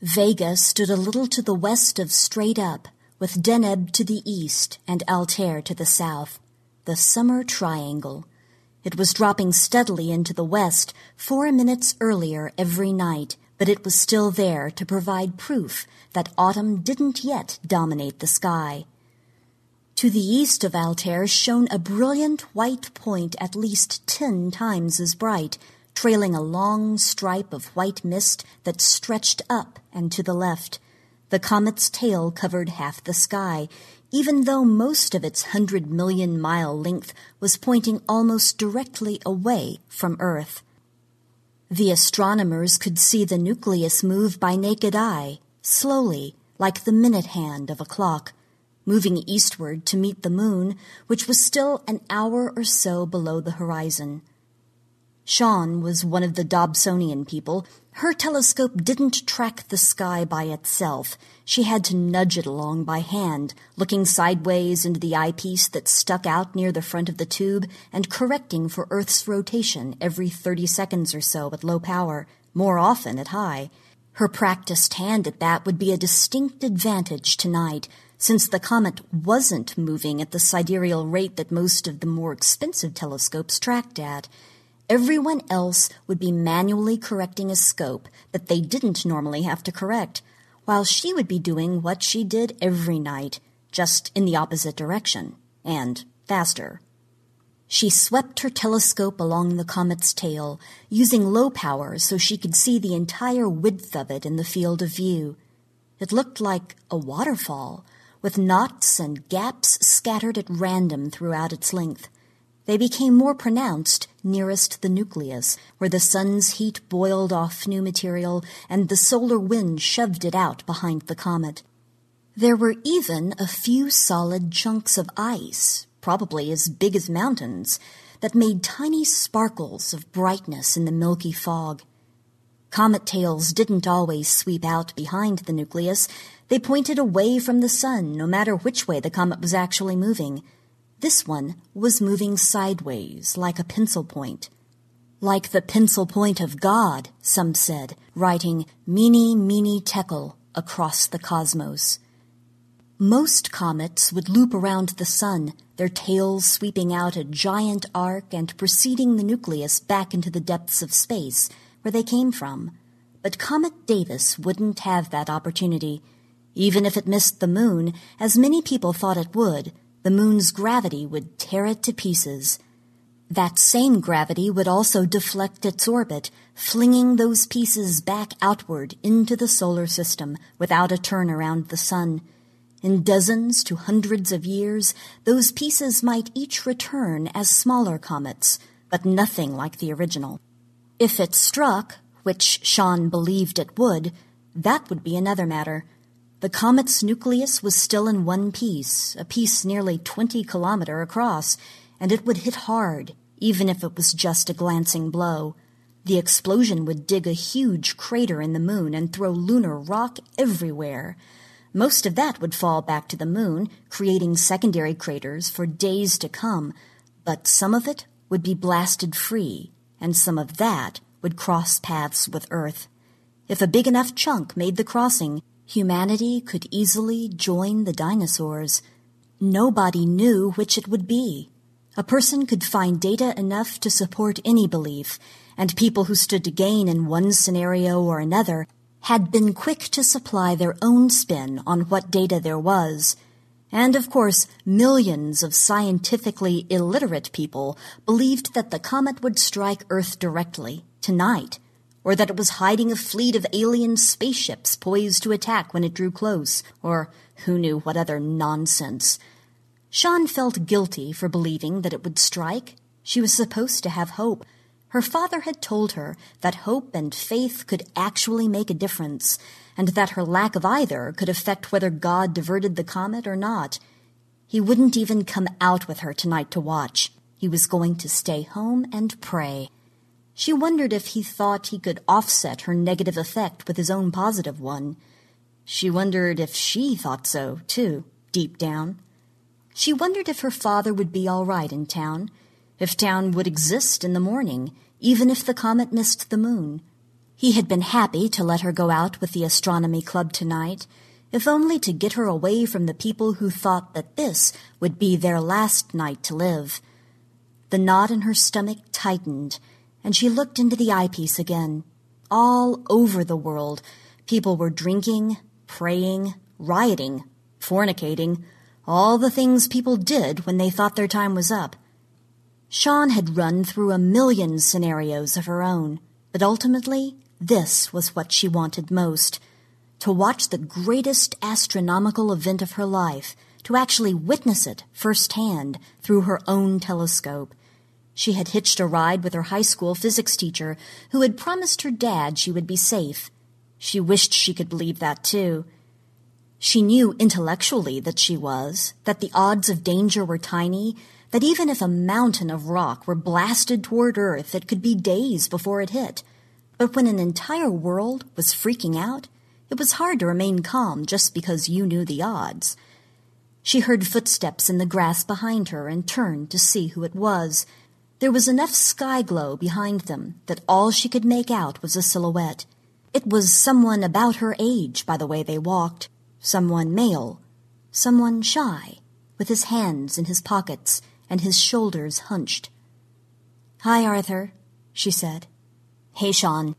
Vega stood a little to the west of Straight Up, with Deneb to the east and Altair to the south. The summer triangle. It was dropping steadily into the west four minutes earlier every night, but it was still there to provide proof that autumn didn't yet dominate the sky. To the east of Altair shone a brilliant white point at least ten times as bright, trailing a long stripe of white mist that stretched up and to the left. The comet's tail covered half the sky, even though most of its hundred million mile length was pointing almost directly away from Earth. The astronomers could see the nucleus move by naked eye, slowly, like the minute hand of a clock, moving eastward to meet the moon, which was still an hour or so below the horizon. Sean was one of the Dobsonian people. Her telescope didn't track the sky by itself. She had to nudge it along by hand, looking sideways into the eyepiece that stuck out near the front of the tube and correcting for Earth's rotation every 30 seconds or so at low power, more often at high. Her practiced hand at that would be a distinct advantage tonight, since the comet wasn't moving at the sidereal rate that most of the more expensive telescopes tracked at. Everyone else would be manually correcting a scope that they didn't normally have to correct, while she would be doing what she did every night, just in the opposite direction, and faster. She swept her telescope along the comet's tail, using low power so she could see the entire width of it in the field of view. It looked like a waterfall, with knots and gaps scattered at random throughout its length. They became more pronounced nearest the nucleus, where the sun's heat boiled off new material and the solar wind shoved it out behind the comet. There were even a few solid chunks of ice, probably as big as mountains, that made tiny sparkles of brightness in the milky fog. Comet tails didn't always sweep out behind the nucleus. They pointed away from the sun, no matter which way the comet was actually moving. This one was moving sideways, like a pencil point. Like the pencil point of God, some said, writing Mene Mene Tekel across the cosmos. Most comets would loop around the sun, their tails sweeping out a giant arc and preceding the nucleus back into the depths of space, where they came from. But Comet Davis wouldn't have that opportunity. Even if it missed the moon, as many people thought it would, the moon's gravity would tear it to pieces. That same gravity would also deflect its orbit, flinging those pieces back outward into the solar system without a turn around the sun. In dozens to hundreds of years, those pieces might each return as smaller comets, but nothing like the original. If it struck, which Sean believed it would, that would be another matter. The comet's nucleus was still in one piece, a piece nearly 20 kilometer across, and it would hit hard, even if it was just a glancing blow. The explosion would dig a huge crater in the moon and throw lunar rock everywhere. Most of that would fall back to the moon, creating secondary craters for days to come, but some of it would be blasted free, and some of that would cross paths with Earth. If a big enough chunk made the crossing, humanity could easily join the dinosaurs. Nobody knew which it would be. A person could find data enough to support any belief, and people who stood to gain in one scenario or another had been quick to supply their own spin on what data there was. And of course, millions of scientifically illiterate people believed that the comet would strike Earth directly, tonight, or that it was hiding a fleet of alien spaceships poised to attack when it drew close, or who knew what other nonsense. Sean felt guilty for believing that it would strike. She was supposed to have hope. Her father had told her that hope and faith could actually make a difference, and that her lack of either could affect whether God diverted the comet or not. He wouldn't even come out with her tonight to watch. He was going to stay home and pray. She wondered if he thought he could offset her negative effect with his own positive one. She wondered if she thought so, too, deep down. She wondered if her father would be all right in town if town would exist in the morning, even if the comet missed the moon. He had been happy to let her go out with the astronomy club tonight, if only to get her away from the people who thought that this would be their last night to live. The knot in her stomach tightened, and she looked into the eyepiece again. All over the world, people were drinking, praying, rioting, fornicating, all the things people did when they thought their time was up. Sean had run through a million scenarios of her own, but ultimately, this was what she wanted most to watch the greatest astronomical event of her life, to actually witness it firsthand through her own telescope. She had hitched a ride with her high school physics teacher, who had promised her dad she would be safe. She wished she could believe that too. She knew intellectually that she was, that the odds of danger were tiny, that even if a mountain of rock were blasted toward Earth, it could be days before it hit. But when an entire world was freaking out, it was hard to remain calm just because you knew the odds. She heard footsteps in the grass behind her and turned to see who it was. There was enough sky glow behind them that all she could make out was a silhouette. It was someone about her age by the way they walked, someone male, someone shy, with his hands in his pockets and his shoulders hunched. Hi, Arthur, she said. Hey, Sean.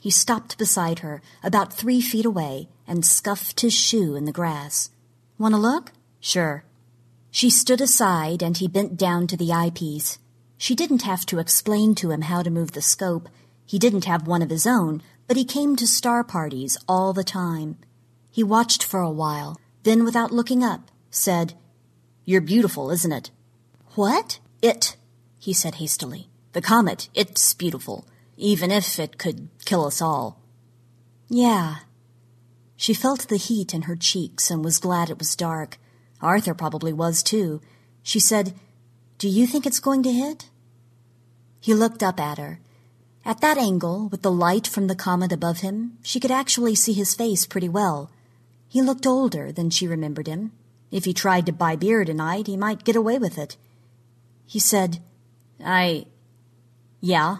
He stopped beside her, about three feet away, and scuffed his shoe in the grass. Want to look? Sure. She stood aside, and he bent down to the eyepiece. She didn't have to explain to him how to move the scope. He didn't have one of his own, but he came to star parties all the time. He watched for a while, then, without looking up, said, You're beautiful, isn't it? What? It, he said hastily. The comet, it's beautiful, even if it could kill us all. Yeah. She felt the heat in her cheeks and was glad it was dark. Arthur probably was too. She said, Do you think it's going to hit? He looked up at her. At that angle, with the light from the comet above him, she could actually see his face pretty well. He looked older than she remembered him. If he tried to buy beer tonight, he might get away with it. He said, I. Yeah,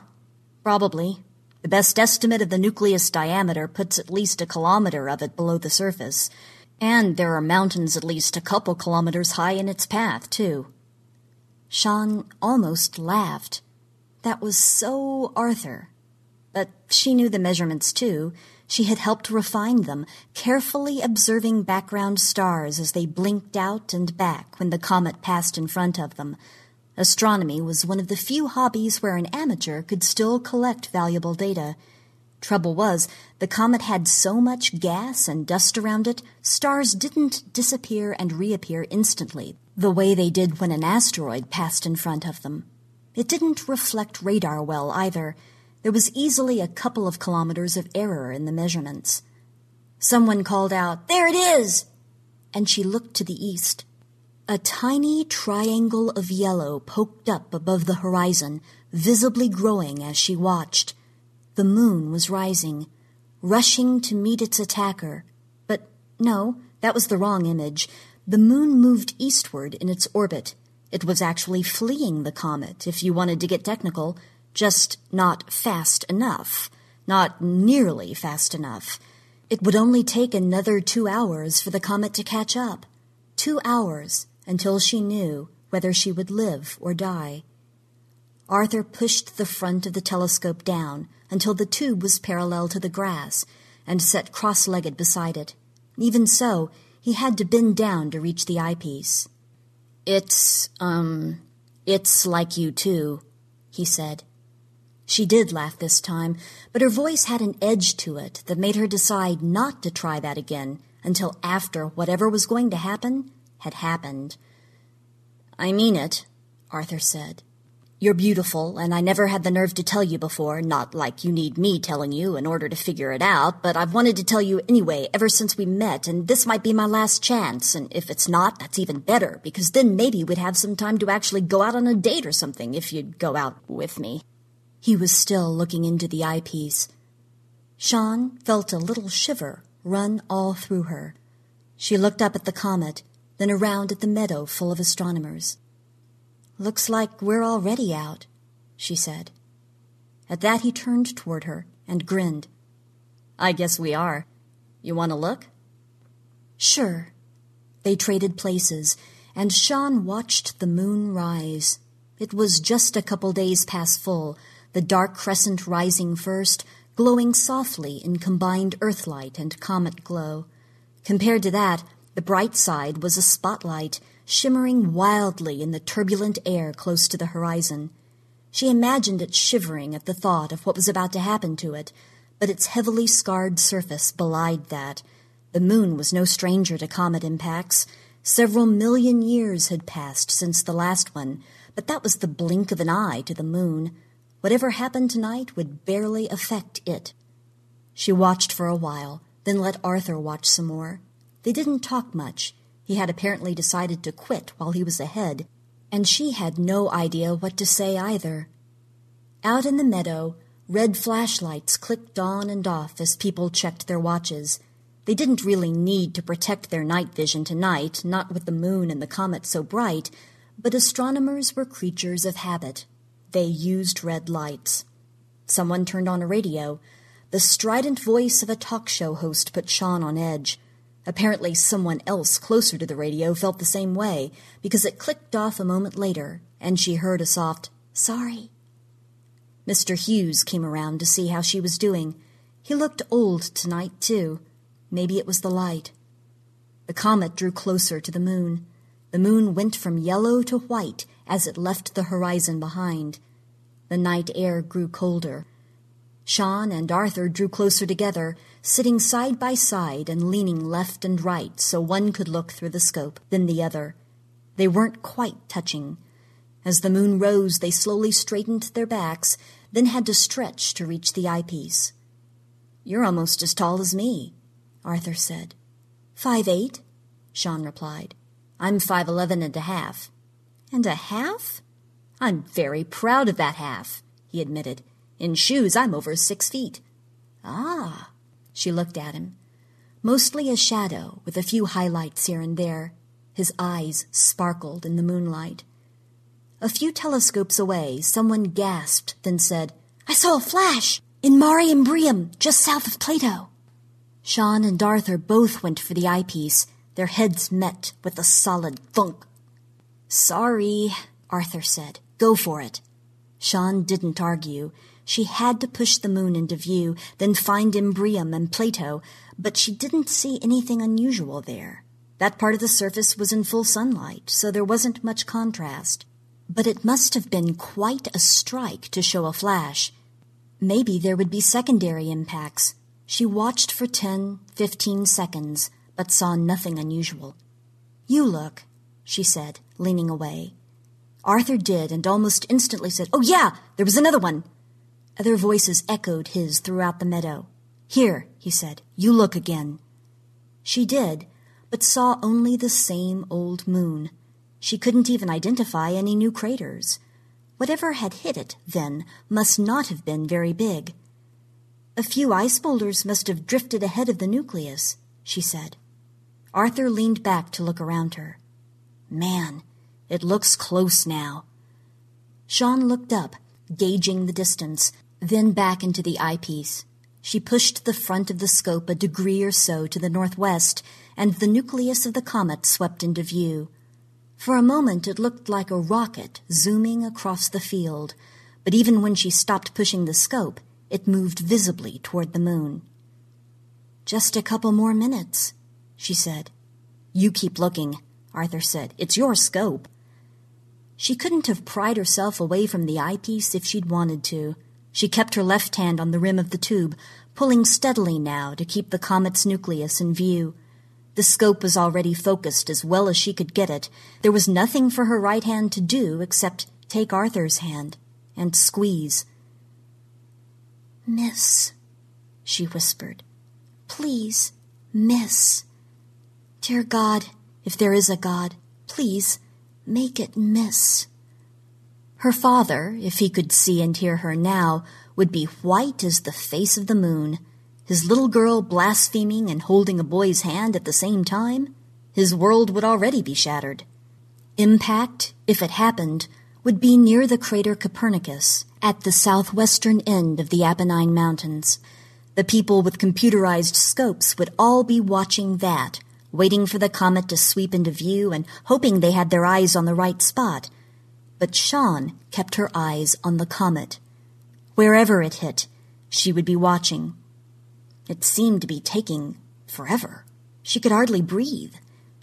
probably. The best estimate of the nucleus diameter puts at least a kilometer of it below the surface. And there are mountains at least a couple kilometers high in its path, too. Sean almost laughed. That was so Arthur. But she knew the measurements, too. She had helped refine them, carefully observing background stars as they blinked out and back when the comet passed in front of them, Astronomy was one of the few hobbies where an amateur could still collect valuable data. Trouble was, the comet had so much gas and dust around it, stars didn't disappear and reappear instantly, the way they did when an asteroid passed in front of them. It didn't reflect radar well either. There was easily a couple of kilometers of error in the measurements. Someone called out, There it is! And she looked to the east. A tiny triangle of yellow poked up above the horizon, visibly growing as she watched. The moon was rising, rushing to meet its attacker. But no, that was the wrong image. The moon moved eastward in its orbit. It was actually fleeing the comet, if you wanted to get technical, just not fast enough. Not nearly fast enough. It would only take another two hours for the comet to catch up. Two hours until she knew whether she would live or die. Arthur pushed the front of the telescope down until the tube was parallel to the grass and sat cross legged beside it. Even so, he had to bend down to reach the eyepiece. It's, um, it's like you too, he said. She did laugh this time, but her voice had an edge to it that made her decide not to try that again until after whatever was going to happen had happened. I mean it, Arthur said. You're beautiful, and I never had the nerve to tell you before, not like you need me telling you in order to figure it out, but I've wanted to tell you anyway ever since we met, and this might be my last chance, and if it's not, that's even better, because then maybe we'd have some time to actually go out on a date or something if you'd go out with me. He was still looking into the eyepiece. Sean felt a little shiver run all through her. She looked up at the comet, then around at the meadow full of astronomers. Looks like we're already out, she said. At that he turned toward her and grinned. I guess we are. You want to look? Sure. They traded places, and Sean watched the moon rise. It was just a couple days past full, the dark crescent rising first, glowing softly in combined earthlight and comet glow. Compared to that, the bright side was a spotlight, shimmering wildly in the turbulent air close to the horizon. She imagined it shivering at the thought of what was about to happen to it, but its heavily scarred surface belied that. The moon was no stranger to comet impacts. Several million years had passed since the last one, but that was the blink of an eye to the moon. Whatever happened tonight would barely affect it. She watched for a while, then let Arthur watch some more. They didn't talk much. He had apparently decided to quit while he was ahead, and she had no idea what to say either. Out in the meadow, red flashlights clicked on and off as people checked their watches. They didn't really need to protect their night vision tonight, not with the moon and the comet so bright, but astronomers were creatures of habit. They used red lights. Someone turned on a radio. The strident voice of a talk show host put Sean on edge. Apparently, someone else closer to the radio felt the same way, because it clicked off a moment later, and she heard a soft, Sorry. Mr. Hughes came around to see how she was doing. He looked old tonight, too. Maybe it was the light. The comet drew closer to the moon. The moon went from yellow to white as it left the horizon behind. The night air grew colder. Sean and Arthur drew closer together, sitting side by side and leaning left and right so one could look through the scope, then the other. They weren't quite touching. As the moon rose, they slowly straightened their backs, then had to stretch to reach the eyepiece. You're almost as tall as me, Arthur said. Five eight, Sean replied. I'm five eleven and a half. And a half? I'm very proud of that half, he admitted. In shoes, I'm over six feet. Ah, she looked at him. Mostly a shadow, with a few highlights here and there. His eyes sparkled in the moonlight. A few telescopes away, someone gasped, then said, I saw a flash! In Mare Imbrium, just south of Plato. Sean and Arthur both went for the eyepiece. Their heads met with a solid thunk. Sorry, Arthur said. Go for it. Sean didn't argue. She had to push the moon into view, then find Imbrium and Plato, but she didn't see anything unusual there. That part of the surface was in full sunlight, so there wasn't much contrast. But it must have been quite a strike to show a flash. Maybe there would be secondary impacts. She watched for 10, 15 seconds, but saw nothing unusual. You look, she said, leaning away. Arthur did, and almost instantly said, Oh, yeah, there was another one. Other voices echoed his throughout the meadow. Here, he said, you look again. She did, but saw only the same old moon. She couldn't even identify any new craters. Whatever had hit it, then, must not have been very big. A few ice boulders must have drifted ahead of the nucleus, she said. Arthur leaned back to look around her. Man, it looks close now. Sean looked up, gauging the distance, then back into the eyepiece. She pushed the front of the scope a degree or so to the northwest, and the nucleus of the comet swept into view. For a moment it looked like a rocket zooming across the field, but even when she stopped pushing the scope, it moved visibly toward the moon. Just a couple more minutes, she said. You keep looking, Arthur said. It's your scope. She couldn't have pried herself away from the eyepiece if she'd wanted to. She kept her left hand on the rim of the tube, pulling steadily now to keep the comet's nucleus in view. The scope was already focused as well as she could get it. There was nothing for her right hand to do except take Arthur's hand and squeeze. Miss, she whispered. Please, miss. Dear God, if there is a God, please make it miss. Her father, if he could see and hear her now, would be white as the face of the moon. His little girl blaspheming and holding a boy's hand at the same time? His world would already be shattered. Impact, if it happened, would be near the crater Copernicus, at the southwestern end of the Apennine Mountains. The people with computerized scopes would all be watching that, waiting for the comet to sweep into view and hoping they had their eyes on the right spot but Sean kept her eyes on the comet. Wherever it hit, she would be watching. It seemed to be taking forever. She could hardly breathe.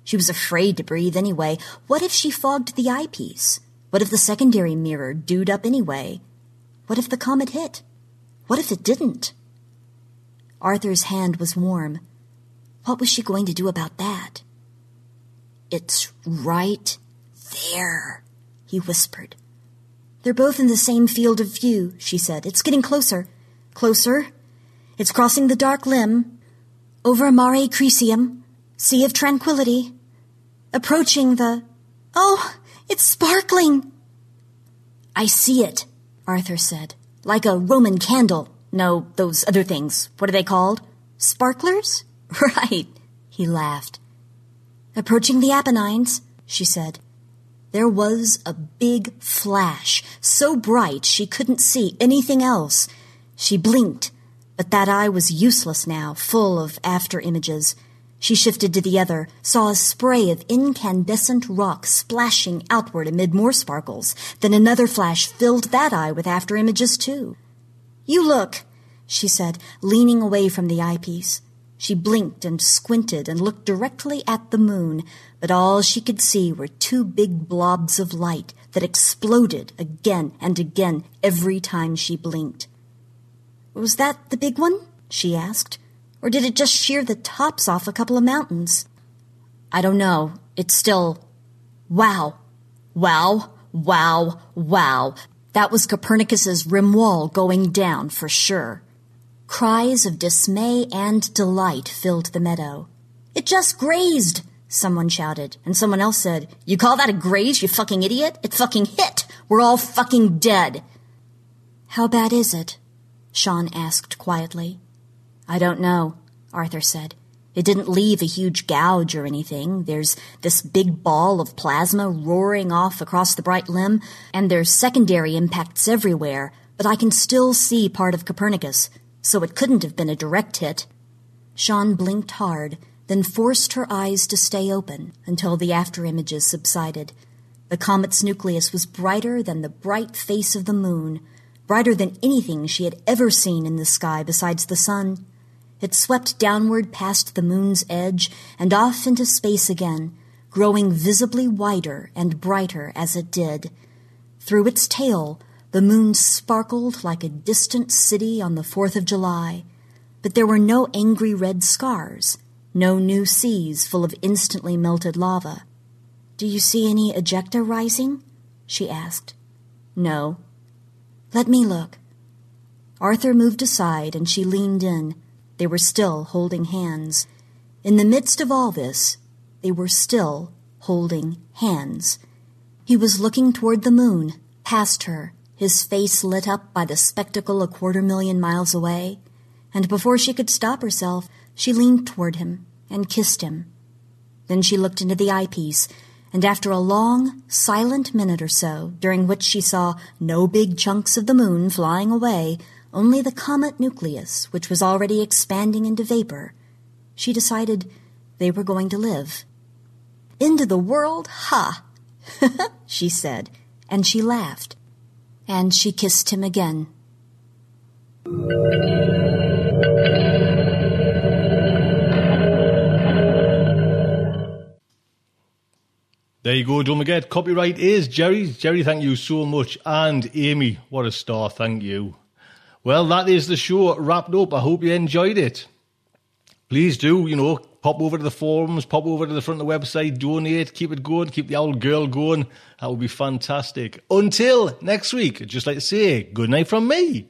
She was afraid to breathe anyway. What if she fogged the eyepiece? What if the secondary mirror dewed up anyway? What if the comet hit? What if it didn't? Arthur's hand was warm. What was she going to do about that? It's right there he whispered. They're both in the same field of view, she said. It's getting closer. Closer. It's crossing the dark limb. Over Mare Crisium. Sea of Tranquility. Approaching the. Oh, it's sparkling! I see it, Arthur said. Like a Roman candle. No, those other things. What are they called? Sparklers? Right, he laughed. Approaching the Apennines, she said. There was a big flash, so bright she couldn't see anything else. She blinked, but that eye was useless now, full of after images. She shifted to the other, saw a spray of incandescent rock splashing outward amid more sparkles. Then another flash filled that eye with after images too. You look, she said, leaning away from the eyepiece. She blinked and squinted and looked directly at the moon, but all she could see were two big blobs of light that exploded again and again every time she blinked. Was that the big one? she asked. Or did it just shear the tops off a couple of mountains? I don't know. It's still. Wow. Wow. Wow. Wow. That was Copernicus's rim wall going down for sure. Cries of dismay and delight filled the meadow. It just grazed, someone shouted, and someone else said, You call that a graze, you fucking idiot? It fucking hit! We're all fucking dead! How bad is it? Sean asked quietly. I don't know, Arthur said. It didn't leave a huge gouge or anything. There's this big ball of plasma roaring off across the bright limb, and there's secondary impacts everywhere, but I can still see part of Copernicus, so it couldn't have been a direct hit. Sean blinked hard, then forced her eyes to stay open until the after images subsided. The comet's nucleus was brighter than the bright face of the moon, brighter than anything she had ever seen in the sky besides the sun. It swept downward past the moon's edge and off into space again, growing visibly wider and brighter as it did. Through its tail, The moon sparkled like a distant city on the 4th of July, but there were no angry red scars, no new seas full of instantly melted lava. Do you see any ejecta rising? she asked. No. Let me look. Arthur moved aside and she leaned in. They were still holding hands. In the midst of all this, they were still holding hands. He was looking toward the moon, past her, his face lit up by the spectacle a quarter million miles away, and before she could stop herself, she leaned toward him and kissed him. Then she looked into the eyepiece, and after a long, silent minute or so, during which she saw no big chunks of the moon flying away, only the comet nucleus, which was already expanding into vapor, she decided they were going to live. Into the world? Ha! she said, and she laughed and she kissed him again. There you go, don't forget, copyright is Jerry's. Jerry, thank you so much. And Amy, what a star, thank you. Well, that is the show wrapped up. I hope you enjoyed it. Please do, you know, pop over to the forums, pop over to the front of the website, donate, keep it going, keep the old girl going. That would be fantastic. Until next week, I'd just like to say good night from me.